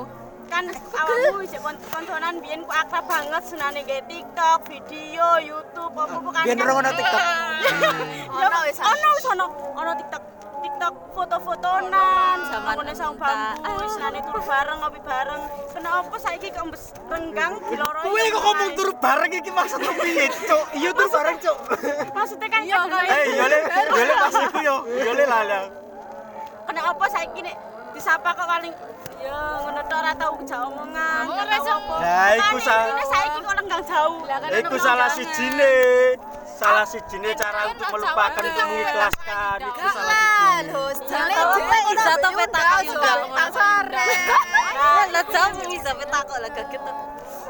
Kan awakmu isih kon- konconan biyen ku akrab banget senane nge TikTok, video, YouTube, apa-apa kan. Biyen ono TikTok. Ya, Ono wis. Ono wis ono ono TikTok TikTok foto-fotonan Zaman ngene sang entah. bambu senane turu bareng ngopi bareng kenapa saiki kok mbes renggang diloroi Kowe kok ngomong turu bareng iki maksudmu piye, Cuk? Iya turu bareng, Cuk. maksudnya kan iya Eh, iya le, iya le pas iku yo. Iya le lala. kenapa saiki nek disapa kok paling ya ngono tok ora tau jauh omongan ora apa Lah, iku sa- Makanya saiki kok renggang jauh Iku salah sijine. Salah sijine cara untuk melupakan untuk mengikhlaskan. Iku salah sijine. Lho, jane dhewe apa bisa to petak sudah juga. tak sore. Lah jam bisa petakok lah kaget.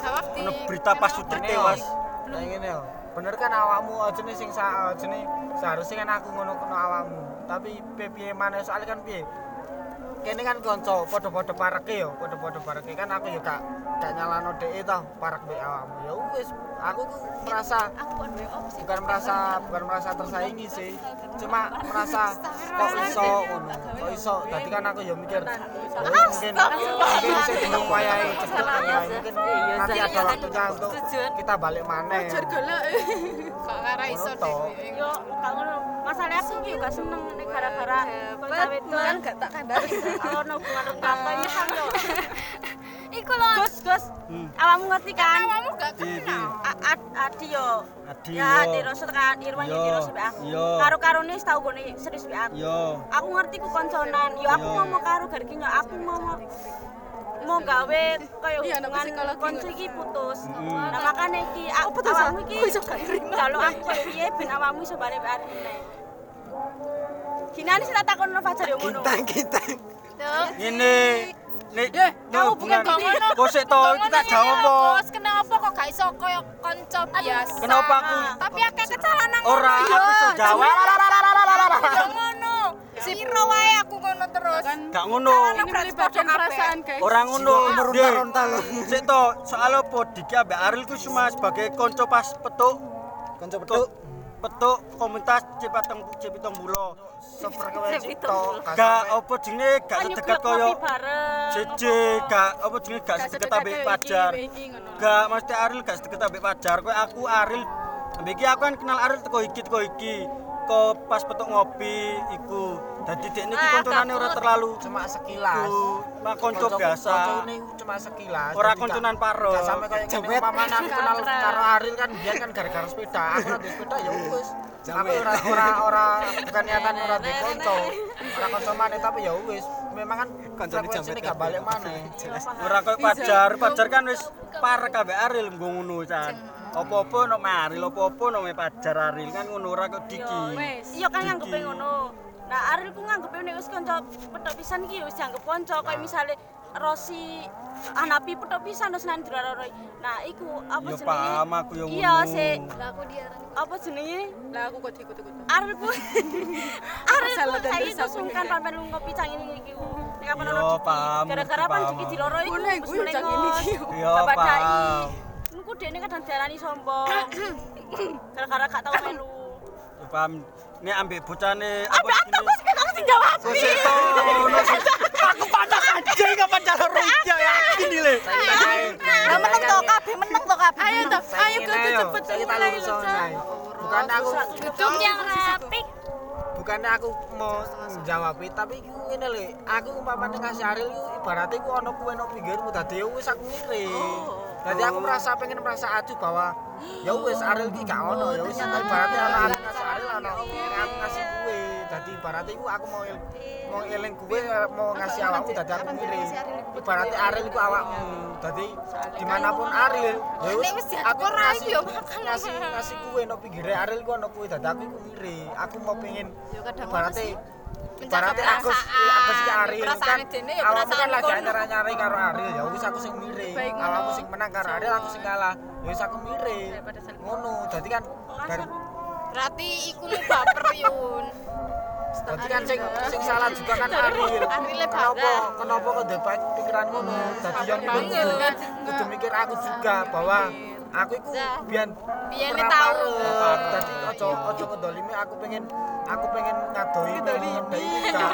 Jawab. Ono berita pas Sutri tewas. Nah ngene. Bener kan awakmu aja nih sing sa aja nih seharusnya kan aku ngono kono awakmu. Tapi piye maneh soalnya kan piye? Kene kan kanca padha-padha pareke yo, padha-padha pareke kan aku yo gak gak nyalano dhek to parek mbek awakmu. Ya wis, aku ku merasa bukan merasa bukan merasa tersaingi sih. Cuma merasa kok iso ngono. Kok iso. Tadi kan aku yo mikir "Oh, mungkin mungkin bisa dengan wayahe kan wae. Mungkin nanti ada waktunya untuk kita balik maneh. Kok ora iso deh. yo gak ngono masalah aku yo gak seneng nek gara-gara kanca wedok Kan gak tak kandhani. Ono hubungan kaya kan yo Iku lho. Gus Gus, awakmu ngerti kan? Kamu gak kenal. Adi yo. Adi Ya, yo. Adi Rosot kan Irwan yo Rosot be aku. yo. Karo karone tau gone serius be aku. Yo. Aku ngerti ku konconan. Yo aku ngomong karo gariki yo aku ngomong mau gawe kaya hubungan konco iki putus. Nah makane iki a- putus, awakmu ah? iki Kok iso gak nerima? Kalau aku piye ben awakmu iso balik be meneh. Ginane sing tak takono Fajar yo ngono. Kintang kintang. Tuh. Ngene nek Eh, kamu bukan hubungan- ngono. Kok sik to kita jawab apa? Bos, kenapa kok gak iso koyo kanca biasa? Kenapa aku Tapi akeh kesalahan nang ora aku iso ya. jawab? Ya ngono. Piro wae aku ngono terus. kan Gak ngono. ini melibatkan perasaan guys Ora ngono. meronta-ronta lho. Sik to, soal apa Diki ambek Aril ku cuma sebagai konco pas petuk Kanca petuk petuk. petuk komunitas Cipateng Cipitong Bulo. Super kewe cipto. Gak apa jenenge gak sedekat koyo. Jeje, gak apa jenenge gak sedekat ambek pacar. Gak mesti Aril gak sedekat ambek pacar. Kowe aku Aril ambek iki aku kan kenal Aril teko iki teko iki. Ko pas petuk ngopi iku. Dadi dekne iki Ah, konconane ora terlalu Cuma sekilas. mah konco biasa. Koncone cuma sekilas. Ora konconan gak- paro. Gak sampe ngene Jawet. umpamane aku kenal karo Aril kan biar kan gara-gara sepeda. Aku ora duwe sepeda ya wis. Jawet. ora ora ora bukan niatan ora duwe konco. Ora konco maneh tapi ya wis. Memang kan Koncone frekuensine jambet gak balik maneh. Ora koyo pacar, pacar kan wis parek ambek Aril nggo ngono can. Apa-apa nek Aril, apa-apa nek pacar Aril kan ngono ora kok Diki. Iya kan nganggepe ngono. Nah, Aril ku nganggepe nek wis kanca petok pisan iki wis dianggep kanca kaya misale Rosi Anapi petok pisan terus nang diraroi. Nah, iku apa Ya jenenge? paham aku ya ngono. Iya, sik. Lah aku diarani Apa jenenge? lah aku kok ikut-ikut Masalah dan saiki sungkan ya. pamelu ngopi cang ini iki. Nek apa Iya, ono Diki. paham, Gara-gara ngerti, pan paham. Diki diloro iku iku yo cang ini melengos. iki. Iya, paham. Niku dekne kadang diarani sombong. Gara-gara gak tau melu. Ya paham. Nek ambek bocane Apa aku wis kamu sing jawab. Aku pancak anjing apa pancak roja ya ini le. Lah meneng to kabeh, meneng to kabeh. ayo toh ayo ke cepet kita mulai lho soalnya. Bukan aku Duduk yang rapi. bukannya aku mau menjawab tapi iku ngene lho. Aku umpamane ngasih Aril ibaratnya iku ono kuwe nang pinggirmu dadi ya wis aku ngiri dadi aku merasa pengen merasa acuh bahwa ya wis Aril iki gak ono ya wis ibaratnya ono aku ngasih Aril ono aku ngasih kuwe dadi ibaratnya iku aku mau el- mau eling kuwe mau ngasih awakmu dadi aku ngiri ibaratnya Aril iku awakmu. Dadi dimanapun Aril ya wis aku ora, ngasih makan. ngasih ngasih kuwe nang pinggire Aril iku ono kuwe dadi aku iku ngiri aku mau pengen Menjaga ibaratnya aku aku sih Aril kan awakmu kan lagi kono. anyar nyari karo Aril ya wis aku sing mire awakmu sing menang karo Aril aku sing kalah. Ya wis aku mire ngono dadi kan dari Berarti iku mu baper yun. dadi kan sing sing salah juga kan Aril Arile kenapa bangga. kenapa kok pikiran ngono dadi yang banget. kudu kudu mikir aku juga bahwa aku iku biyen tahu. parek. dadi ojo ojo ngedolimi aku pengen aku pengen ngadoi ngedoi juga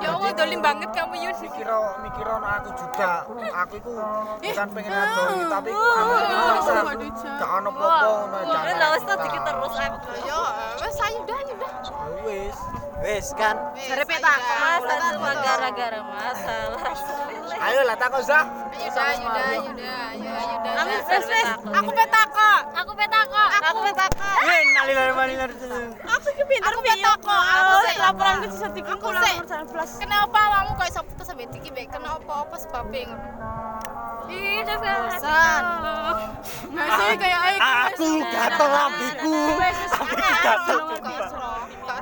Ya Allah dolim banget kamu Yun. mikir mikir ono aku juga aku iku bukan pengen ngadoi tapi aku gak ono popo ngono kita terus aku. Ya wes ayo dah ayo dah. Wis Wes kan. Wes, Jare ayo petak dah. masa cuma gara-gara masalah. ayo lah tak usah Ayo dah ayo dah ayo dah ayo ayo dah. Amin, Wes, wes. Aku petako. Aku petako. Aku petako. Wih, nali nali nali nali. Aku ki pinter Aku petako. Aku sih laporan ke sisa tiga Aku sih. Kenapa kamu kok iso putus sampe iki Bek? Kenapa apa sebabnya ngono? Ih. San. masih kayak Aku gatel lambiku. Lambiku gatel.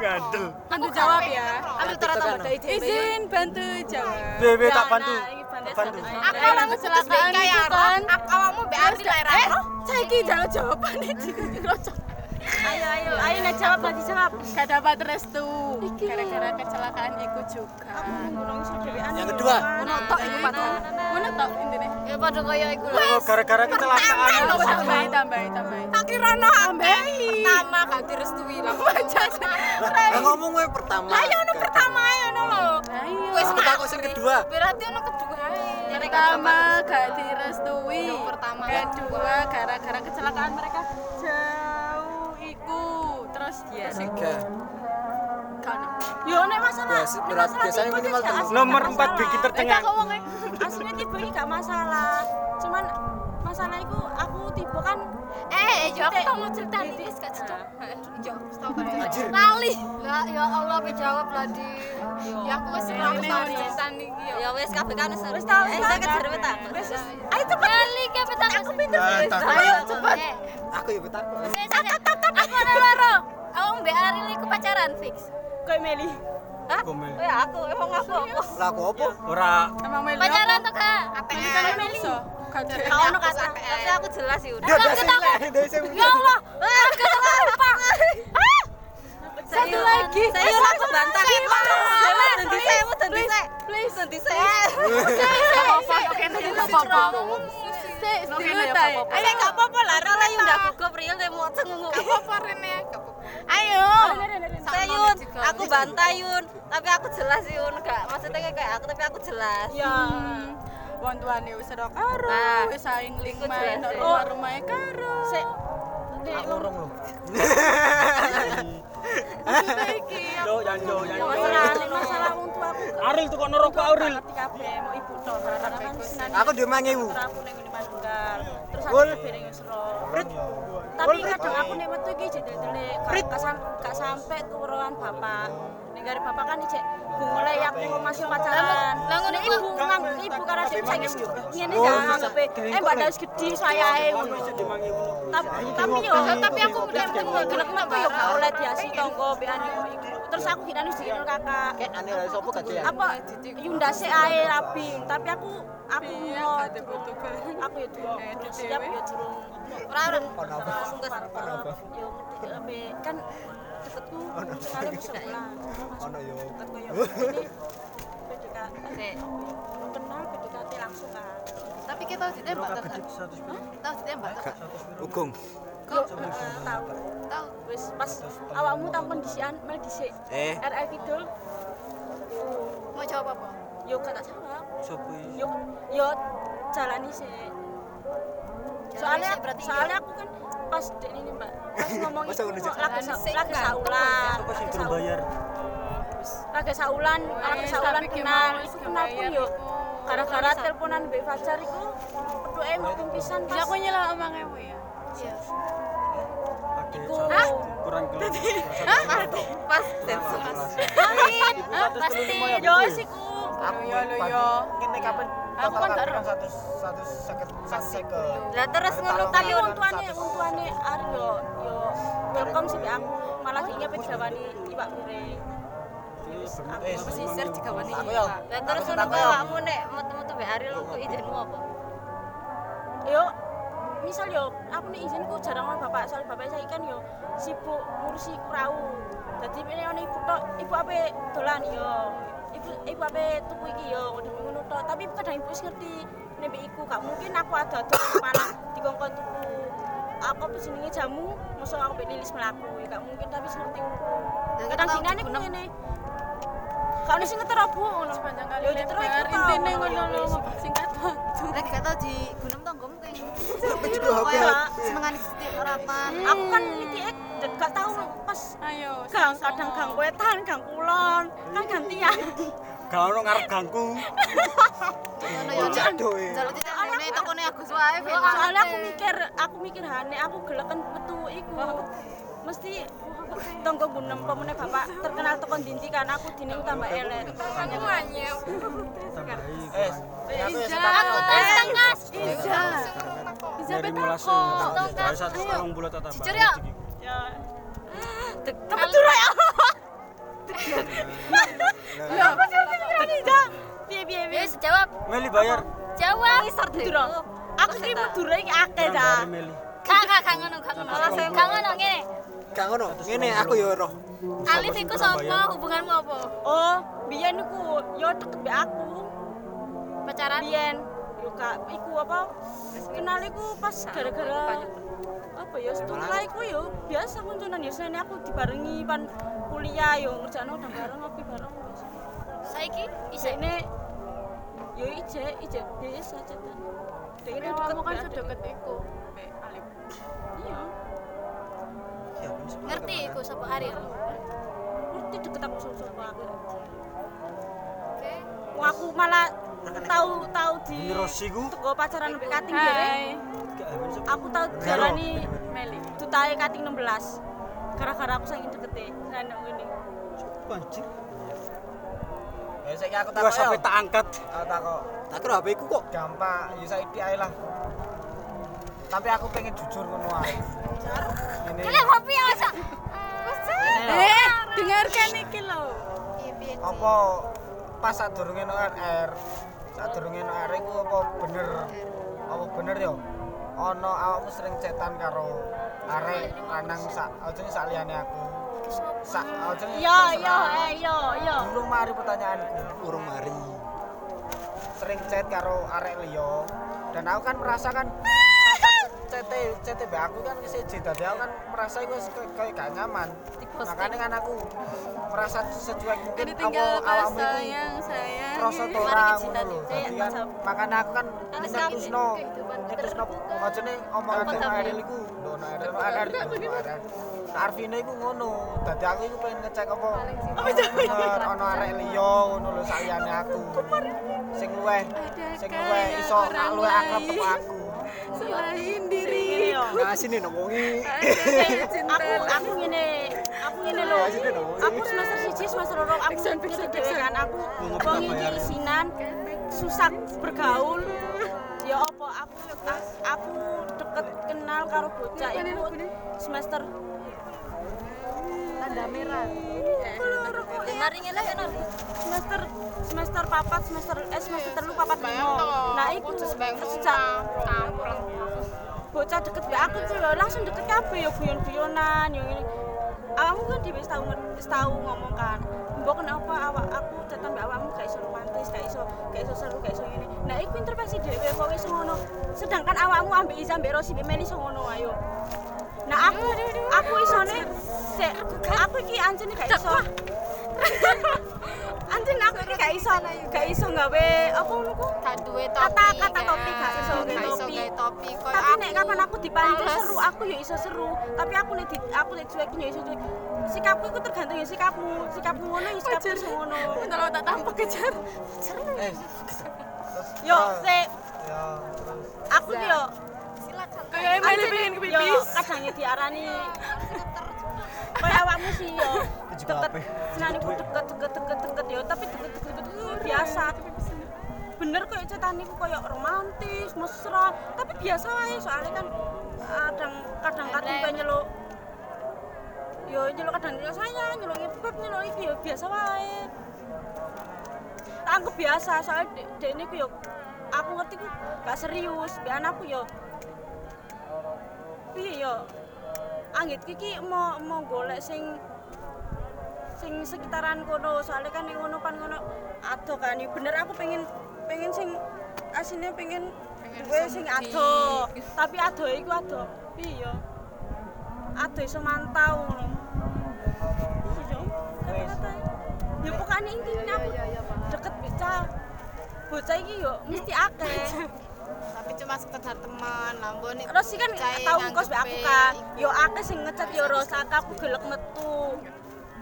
Bantu jawab ya. Ambil ternyata izin bantu jawab. Bebe tak bantu. Bantu. Aku kamu putus Bek kaya kan. Aku kamu Bek Ardi lah eh saiki jawab jawaban iki dirocok Ayo, ayo, ayo, nak jawab, nak dijawab. gak dapat restu. Gara-gara kecelakaan iku juga. Yang kedua. Ono tok iku mana tau intine. Ya padha kaya iku lho. Oh, gara-gara kecelakaan. tambahi tambahi tambahi. Tak kira ono Pertama gak direstui lah. Lah ngomong gue pertama. Ayo ono pertama ae ono lho. ayo Wis Aku takut sing kedua. Berarti ono kedua pertama gak direstui. Yang pertama. kedua gara-gara kecelakaan mereka iku terus dia Tiga. Kan Yo, nek masalah Biasa- berat- biasanya minimal telu. Nomor 4 bikin tercengang. aslinya tiba ini gak masalah cuman masalah itu aku tiba kan Eh, yo aku tau mau cerita nih, wis gak cerita. Yo, tau kan. Lali. Lah ya Allah jawab lah di. Ya aku wis ora tau cerita nih yo. Ya wes kabeh kan wis. Wis tau, Eh, wis saya tau. kejar tak. Ayo cepet. Lali ke petang aku pinter. Ayo cepet. Aku ya betapa. Saya saya aku loro. Aku iku pacaran fix. Kayak Meli Gomel. Ya aku emang aku apa? Lah aku apa? Ora Emang Meli Pacaran tuh kak. Meli kan ada. Kau ono kata. Tapi aku jelas sih udah. Dari sing. Ya Allah. Ah, gak lupa. Satu lagi. Saya aku bantah. Nanti saya mau nanti saya. Please nanti saya. Oke nih apa-apa. Dulu tay. Ayo gak apa-apa lah. Udah gugup real deh mau cengungu. Apa Rene? Ayo. Saya Yun, aku bantah Yun, tapi aku jelas Yun, gak maksudnya kayak aku tapi aku jelas. ya Wong tuane wis ora karo, Nah, wis saing ling iku main jelas deh. rumah-rumah karo. sik Aku urung lho. Iki yo janjo janjo. masalah masalah Aril tuh kok tok karena kan Aku dia mangewu. terus aku tapi kadang aku nek metu iki gak sampe turunan bapak. Ning gare bapak kan ijek mulai aku masih pacaran. Lah ngono ibu ngang ibu karena sing saiki ngene jangan anggap eh mbak Daus gede sayae ngono tapi tapi yo Tapi aku yo gak oleh diasi tonggo bean iku terus aku kira wis dikira kakak Kayak aneh lah sopo gak dia. apa Yunda sih ae rapi tapi aku aku Iya, ke. aku ya Eh, durung di siap ya durung Ora ora. Ono apa? Langsung ke yo ngerti ape kan deketku sekali musuh lah Ono yo. Sik. kenal PDKT langsung kan Tapi kita tahu ditembak kan? Tahu ditembak tuh kan? Kok eh, tahu? Tahu. wis pas awakmu tahu kondisian mel dhisik Eh. RL Kidul. Mau jawab apa? yo kata jawab. Sopo yo yo jalani sih soalnya sih berarti soalnya aku kan pas dek ini mbak pas ngomong itu sih, lagi kan? saulan Sopo sing lagi durung saulan. bayar? lagi saulan lagi Wes, saulan kenal. itu sih kenal pun yo. gara-gara teleponan Mbak Fajar itu berdua emang pimpisan Bisa aku nyela omang ewu ya. Iya. Kurang gelem. Pas sensor. Pasti. yo siku Aku Yo, lo, yo. Kene kapan? Aku kan gak satu satu seket satu seket. Lah terus ngono tapi Yun. wong tuane wong tuane are yo yo welcome sih aku malah kayaknya pedawani Iwak Miring Eh, Pesisir. Aku yo. Lah terus ngono Aku kok awakmu nek metu-metu mbek Aril kok izinmu apa? yo misal yo aku nih izinku jarang sama bapak soal bapak saya kan yo sibuk ngurusi kurau. Jadi ini ono ibu tok ibu apa dolan yo. Ibu ibu apa tuku iki yo ngono tok. Tapi kadang ibu ngerti nek iku gak mungkin aku ada ada malah dikongkon tuku. Aku apa jenenge jamu mosok aku mbek lilis melaku ya gak mungkin tapi ngerti Dan kadang dinane ku ngene. Kau nih sing ngetero bu ngono. Sepanjang kali lebar, intine ngono, lho, singkat Lagi gak tahu di gunung tanggung kayak Tapi juga. Kayak senengane setiap harapan. Aku kan nitike gak tau pas Ayo. gang kadang gang wetan, gang kulon, kan gantian. Gak ono ngarep gangku. Ngono ya. Aduh. eh. Jaluk ditembune tokone Agus wae. Ben. Soalnya aku mikir, aku mikir hane aku geleken metu iku. Mesti tonggo gunem pemene bapak terkenal tekon dinti kan aku dini tambah elek. Eh, aku Aku tengah. Iza. Iza Dari betako. dari satu setengah bulan tatap. Jujur ya. Ya. Kebetulan ya. Apa sih Iza? Piye piye piye. Wis jawab. Meli bayar. Jawab. Aku ki Madura iki akeh Meli. Kak, kak, ngono, ngono. Kak ngono ngene. Gak ngono. Ngene aku yo roh. Alif iku sapa? Hubunganmu apa? Oh, biyen iku yo deket aku. Pacaran? Biyen yo kak iku apa? Kenal iku pas gara-gara apa ya setelah iku yo biasa kuncunan ya senene aku dibarengi pan kuliah yo ngerjakno udah bareng ngopi bareng. Saiki isih Ini yo ije ije biasa cetan. Ini Kamu kan sedekat iku. Alif. Iya. Ngerti iku sapa Ariel. Ngerti deket aku sapa aku. Oke. Aku malah tahu tahu di Ini teko pacaran sampai kating dereng. Aku tahu jarani Meli. dutahe kating 16. Gara-gara aku saking dekete. Nek ngene. Anjir. Ya saiki aku ya. tak angkat. Aku takok. Tak kira HP ku kok. Gampang, ya saiki ae lah. Tapi aku pengen jujur ngono ae. Ini. Kalian kopi ya, Sa? ini lho. Eh, dengarkan iki lho. Iya, piye, Ci? apa pas saat durungnya no RR saat durungnya no RR itu apa bener apa bener yo ono awakmu sering cetan karo arek lanang sak aja sak liyane aku sak aja Yo yo eh yo yo. durung mari pertanyaanku Urung mari. sering chat karo arek liya dan aku kan merasa CT CT aku kan wis siji dadi aku kan merasa iku kayak gak nyaman. Makane kan aku merasa sesuai mungkin Jadi tinggal awal awal sayang, aku sayang sayang. Rasa to ora Makane aku kan wis kusno. Terus no ojone omongan karo Ariel iku dono Ariel. Arvine iku ngono. Dadi aku iku pengen ngecek apa. Ono arek liya ngono lho sayane aku. Sing luweh. Sing luweh iso luweh akrab aku. Selain Ngene diri. yo. Nah sini cinta. aku aku ngene aku ngene lho aku semester siji semester loro aku pixel. kan aku wong iki isinan susah bergaul ya apa aku aku deket kenal karo bocah iku semester Tanda merah. Mari ngene ya, semester semester papat semester eh semester telu papat lima. Nah iku sejak bocah deket be aku sih langsung deket kabeh ya? Guyon-guyonan ya ngene. Awakmu kan dhewe wis tau nger- wis tau ngomong kan. Mbok kenapa awak aku datang mbak awakmu gak iso romantis gak iso gak iso seru gak iso ngene. Nah iku intervensi dhewe kok wis ngono. Sedangkan awakmu ambek Iza ambek Rosi mbek Meli iso ngono ayo nah aku aku isone sik aku iki anjene gak iso anjene aku iki gak iso gak iso gawe apa ngono ku Gak duwe topi. Kata-kata topi gak iso gawe topi. topi koyo tapi nek kapan aku dipancing Males. seru aku ya iso seru tapi aku nek di, aku nek cuekin ya iso cuek sikapku itu tergantung ya sikapmu sikapmu ngono ya sikapku iso ngono Bentar lo tak tampak kejar. Eh. yo se Ya terus aku yo Meli pengen yo kepipis. kadang ya diarani. Kayak awakmu sih yo. Deket senani ku deket deket deket deket yo. Tapi deket deket deket biasa. Bener kayak cetan iku kayak romantis mesra. Tapi biasa wae soalnya kan kadang kadang kadang nyeluk. Yo nyeluk kadang nyeluk saya nyeluk ngepep nyeluk iki yo biasa wae. Tak anggap biasa soalnya dek de ini ku yo aku ngerti ku gak serius. Be anakku yo piye yo anggit iki mau mau golek sing sing sekitaran kono. Soalnya kan yang ngono pan ngono ado kan. Ya bener aku pengen pengen sing aslinya pengen gue sing ado tapi ado iku ado piye yo ado iso mantau ngono. Ya pokoknya intinya aku deket bocah bocah iki yo mesti akeh Tapi cuma sekedar teman, lambon itu. Rosi kan tau kos be aku kan. Yo akeh sing ngecat yo Rosa aku gelek metu.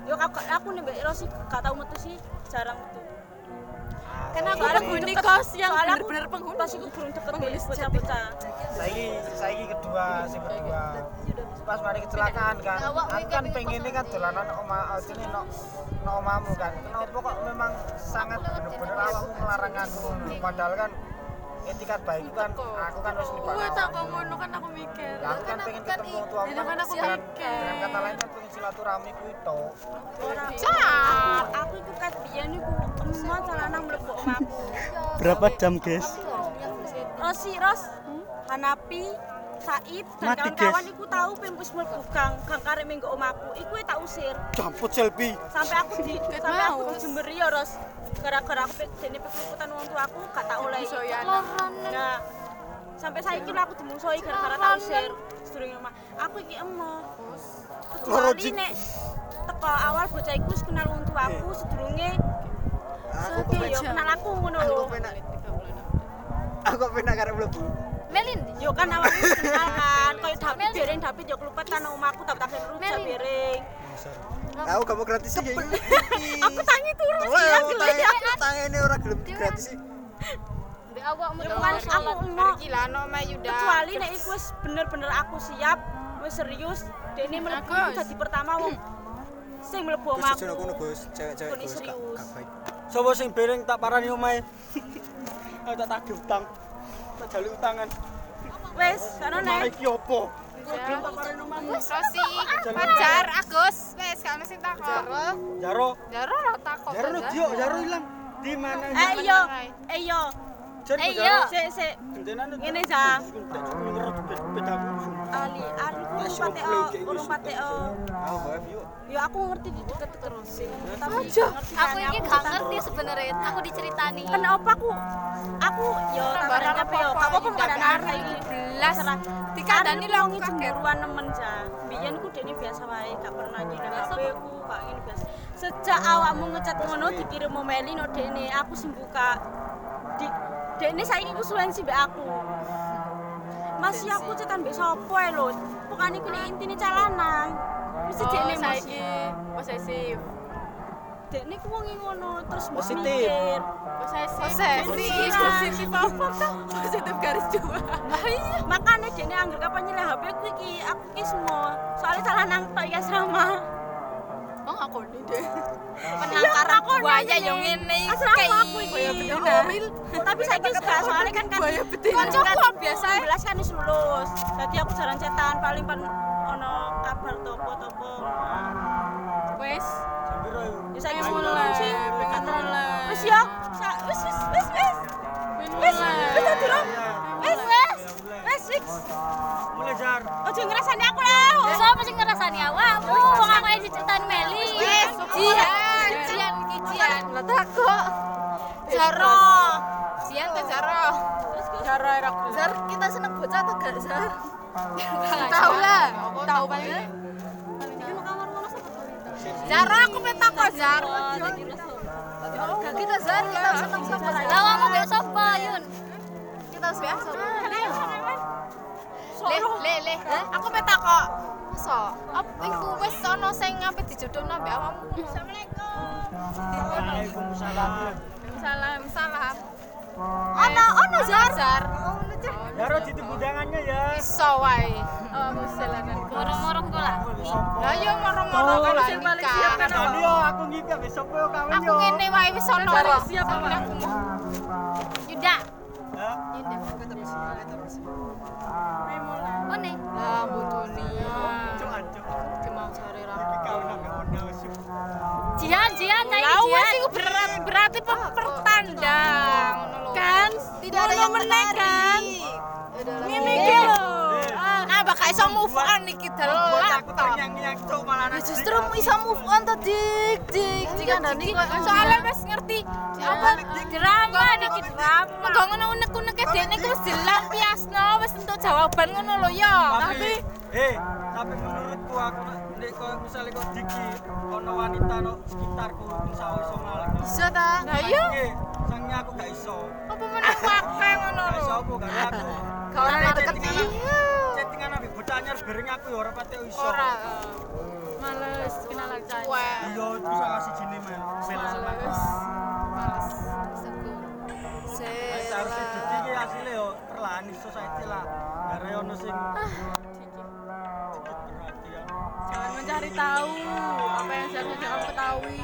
Yo aku aku nih Rosi gak tau metu sih, jarang metu. Karena aku penghuni kos yang aku bener-bener penghuni. Pas iku burung deket be bocah-bocah. saiki saiki kedua sing kedua pas mari kecelakaan kan aku kan pengen kan dolanan oma ajene no no omamu kan kenapa kok memang sangat bener-bener awakmu melarang aku padahal kan etikat baik itu kan aku kan harus Gue dibalas tak kok ngono kan aku mikir. Aku kan pengen ketemu tua Itu kan aku mikir. dengan kata lain kan pengen silaturahmi ku itu Ora. Aku aku iku kat biyen iku emma celana mlebu omahku. Berapa jam, guys? Rosi Ros, Hanapi, Said dan kawan-kawan iku tahu ping wis mlebu gang gang karek minggu omahku. Iku tak usir. Campur selfie. sampai aku di sampai aku di Jember ya Ros. Gara-gara aku dene pekutan wong tua aku gak tak oleh. Soyan. nah sampai saya kira aku dimungsoi gara-gara tak usir. Sedurunge omah. Aku iki emoh kecuali nek teko awal bocah iku wis kenal wong tua aku sedurunge Aku yo kenal aku ngono lho. aku penak. Aku penak karep mlebu. Melin. Yo kan awakmu kenal kan, koyo David Bering David yo kelupet kan omahku tak tak rujak. Bering. Aku gak mau gratis sih ya ini. Aku tangi turun ya, gelem tangi tangi ini orang gelem gratis sih. Mbak awakmu Ya bukan aku mau Gila no Mayuda. kecuali nek iku wis bener-bener aku siap, wis serius, dene mlebu iku dadi pertama wong sing mlebu omahku. jono kono Gus, cewek-cewek serius. Sopo sing bereng tak parani omahe. Aku tak tagih utang. Tak jaluk utangan. Wis, Malah nek iki opo? Rosi, Fajar, Agus, wes kalau sing takon. Jaro, Jaro, Jaro lo takon. Jaro dio, Jaro ilang. Di mana? eh yo, eh yo, Jan Eh, Jaro. yo. sik sik Ngene. Beda Ali, Ali ku urung pate o, urung pate o. Aku bae yuk. Yo aku ngerti di deket terus sih. Tapi Aku kan, ini aku gak ngerti sebenarnya. Aku diceritani. Kenapa aku aku yo tabaran apa yo? Apa pun kada arek iki belas. Dikandani lo wong cemburuan nemen ja. Biyen ku dene biasa wae, gak pernah nyileh HP ku, gak ngene biasa. Sejak awakmu ngechat ngono dikirim Meli no dene, aku sing buka. Di dene saiki ku suwen sih mbek aku. Masih aku cetan mbek sapa ae lho. Pokoknya ku nek intine calanan. Mesti dene saiki posesif Dekne ku wong ngono terus Positif. mikir. posesif Posesif. posesif apa tuh positif garis dua Makanya dene anggar kapan nyileh HP ku iki aku ki semua. Soalnya salah nang tok ya sama. Oh aku nih deh Penangkaran buaya yang ini Asrama aku iki. betina Tapi saiki gak soalnya kan kan Buaya. Kancaku biasa 11 kan wis lulus. Dadi aku jarang cetan paling pan ono kabar topo-topo. wes. Ya saiki Mulai. Wis ya. Wis wis wis wis. Wis wis. Wis wis. Wis wis. Mulai jar. Ojo ngrasani aku lah. Siapa sih ngerasani awakmu? Wong aku yang diceritani Meli. Jian, jian, iki jian. Lah takok. Jaro. Sian ke Jaro. cara erak Jar, kita seneng bocah atau gak Jar? tahu lah tahu paling Jaro aku peta kok Jar. Gak kita Jar, kita seneng sama Jar. Lah awakmu mbek sapa, Yun? Kita sudah sama. Le, le, le. Aku peta kok. Masa? Apa iku wis ono sing ngape dijodohno mbek awakmu? Waalaikumsalam. salam Salam. Ono, ono Jar. Jar. Jaro ditunggu undangannya ya. Iso wae. oh muselanan Murung-murung kok lah. Lah yo moro-moro kan lah nikah. Tadi yo aku ngikut besok yo kawan Aku yo. ngene wae wis ono kok. siapa pak Yuda. Nih. Lah ancuk. Cuma cari. Jian, jian, cai Lah jian. iku berat berarti pe- pertanda. Kan tidak ada yang menarik. Ngene iki lho. Bakal iso move on terngiang-ngiang cuk malah nang Justru iso move on to dik dik. Ndani kok soalnya wis ngerti apa Drama dikit drama. Mengko ngono unek-unek dene ku wis dilampiasno wis entuk jawaban ngono lho ya. Tapi eh tapi menurutku aku nek kok misalnya kok diki ono wanita no sekitarku insya Allah iso ngalih. Bisa ta? Lah iya. Sangnya aku gak iso. Apa meneh pakai ngono Gak iso lho. aku karena aku. Gak ora deket chattingan- iya. Chattingan ambek bocah anyar bereng aku ya ora pati iso. Ora. males kenalan cai Wah. Iya, bisa. Mel sama aku. Males. Seku. Wis Seharusnya diki iki asile yo perlahan iso saiki lah. Gara ono sing dikit perhatian. Jangan mencari tahu apa yang seharusnya kamu ketahui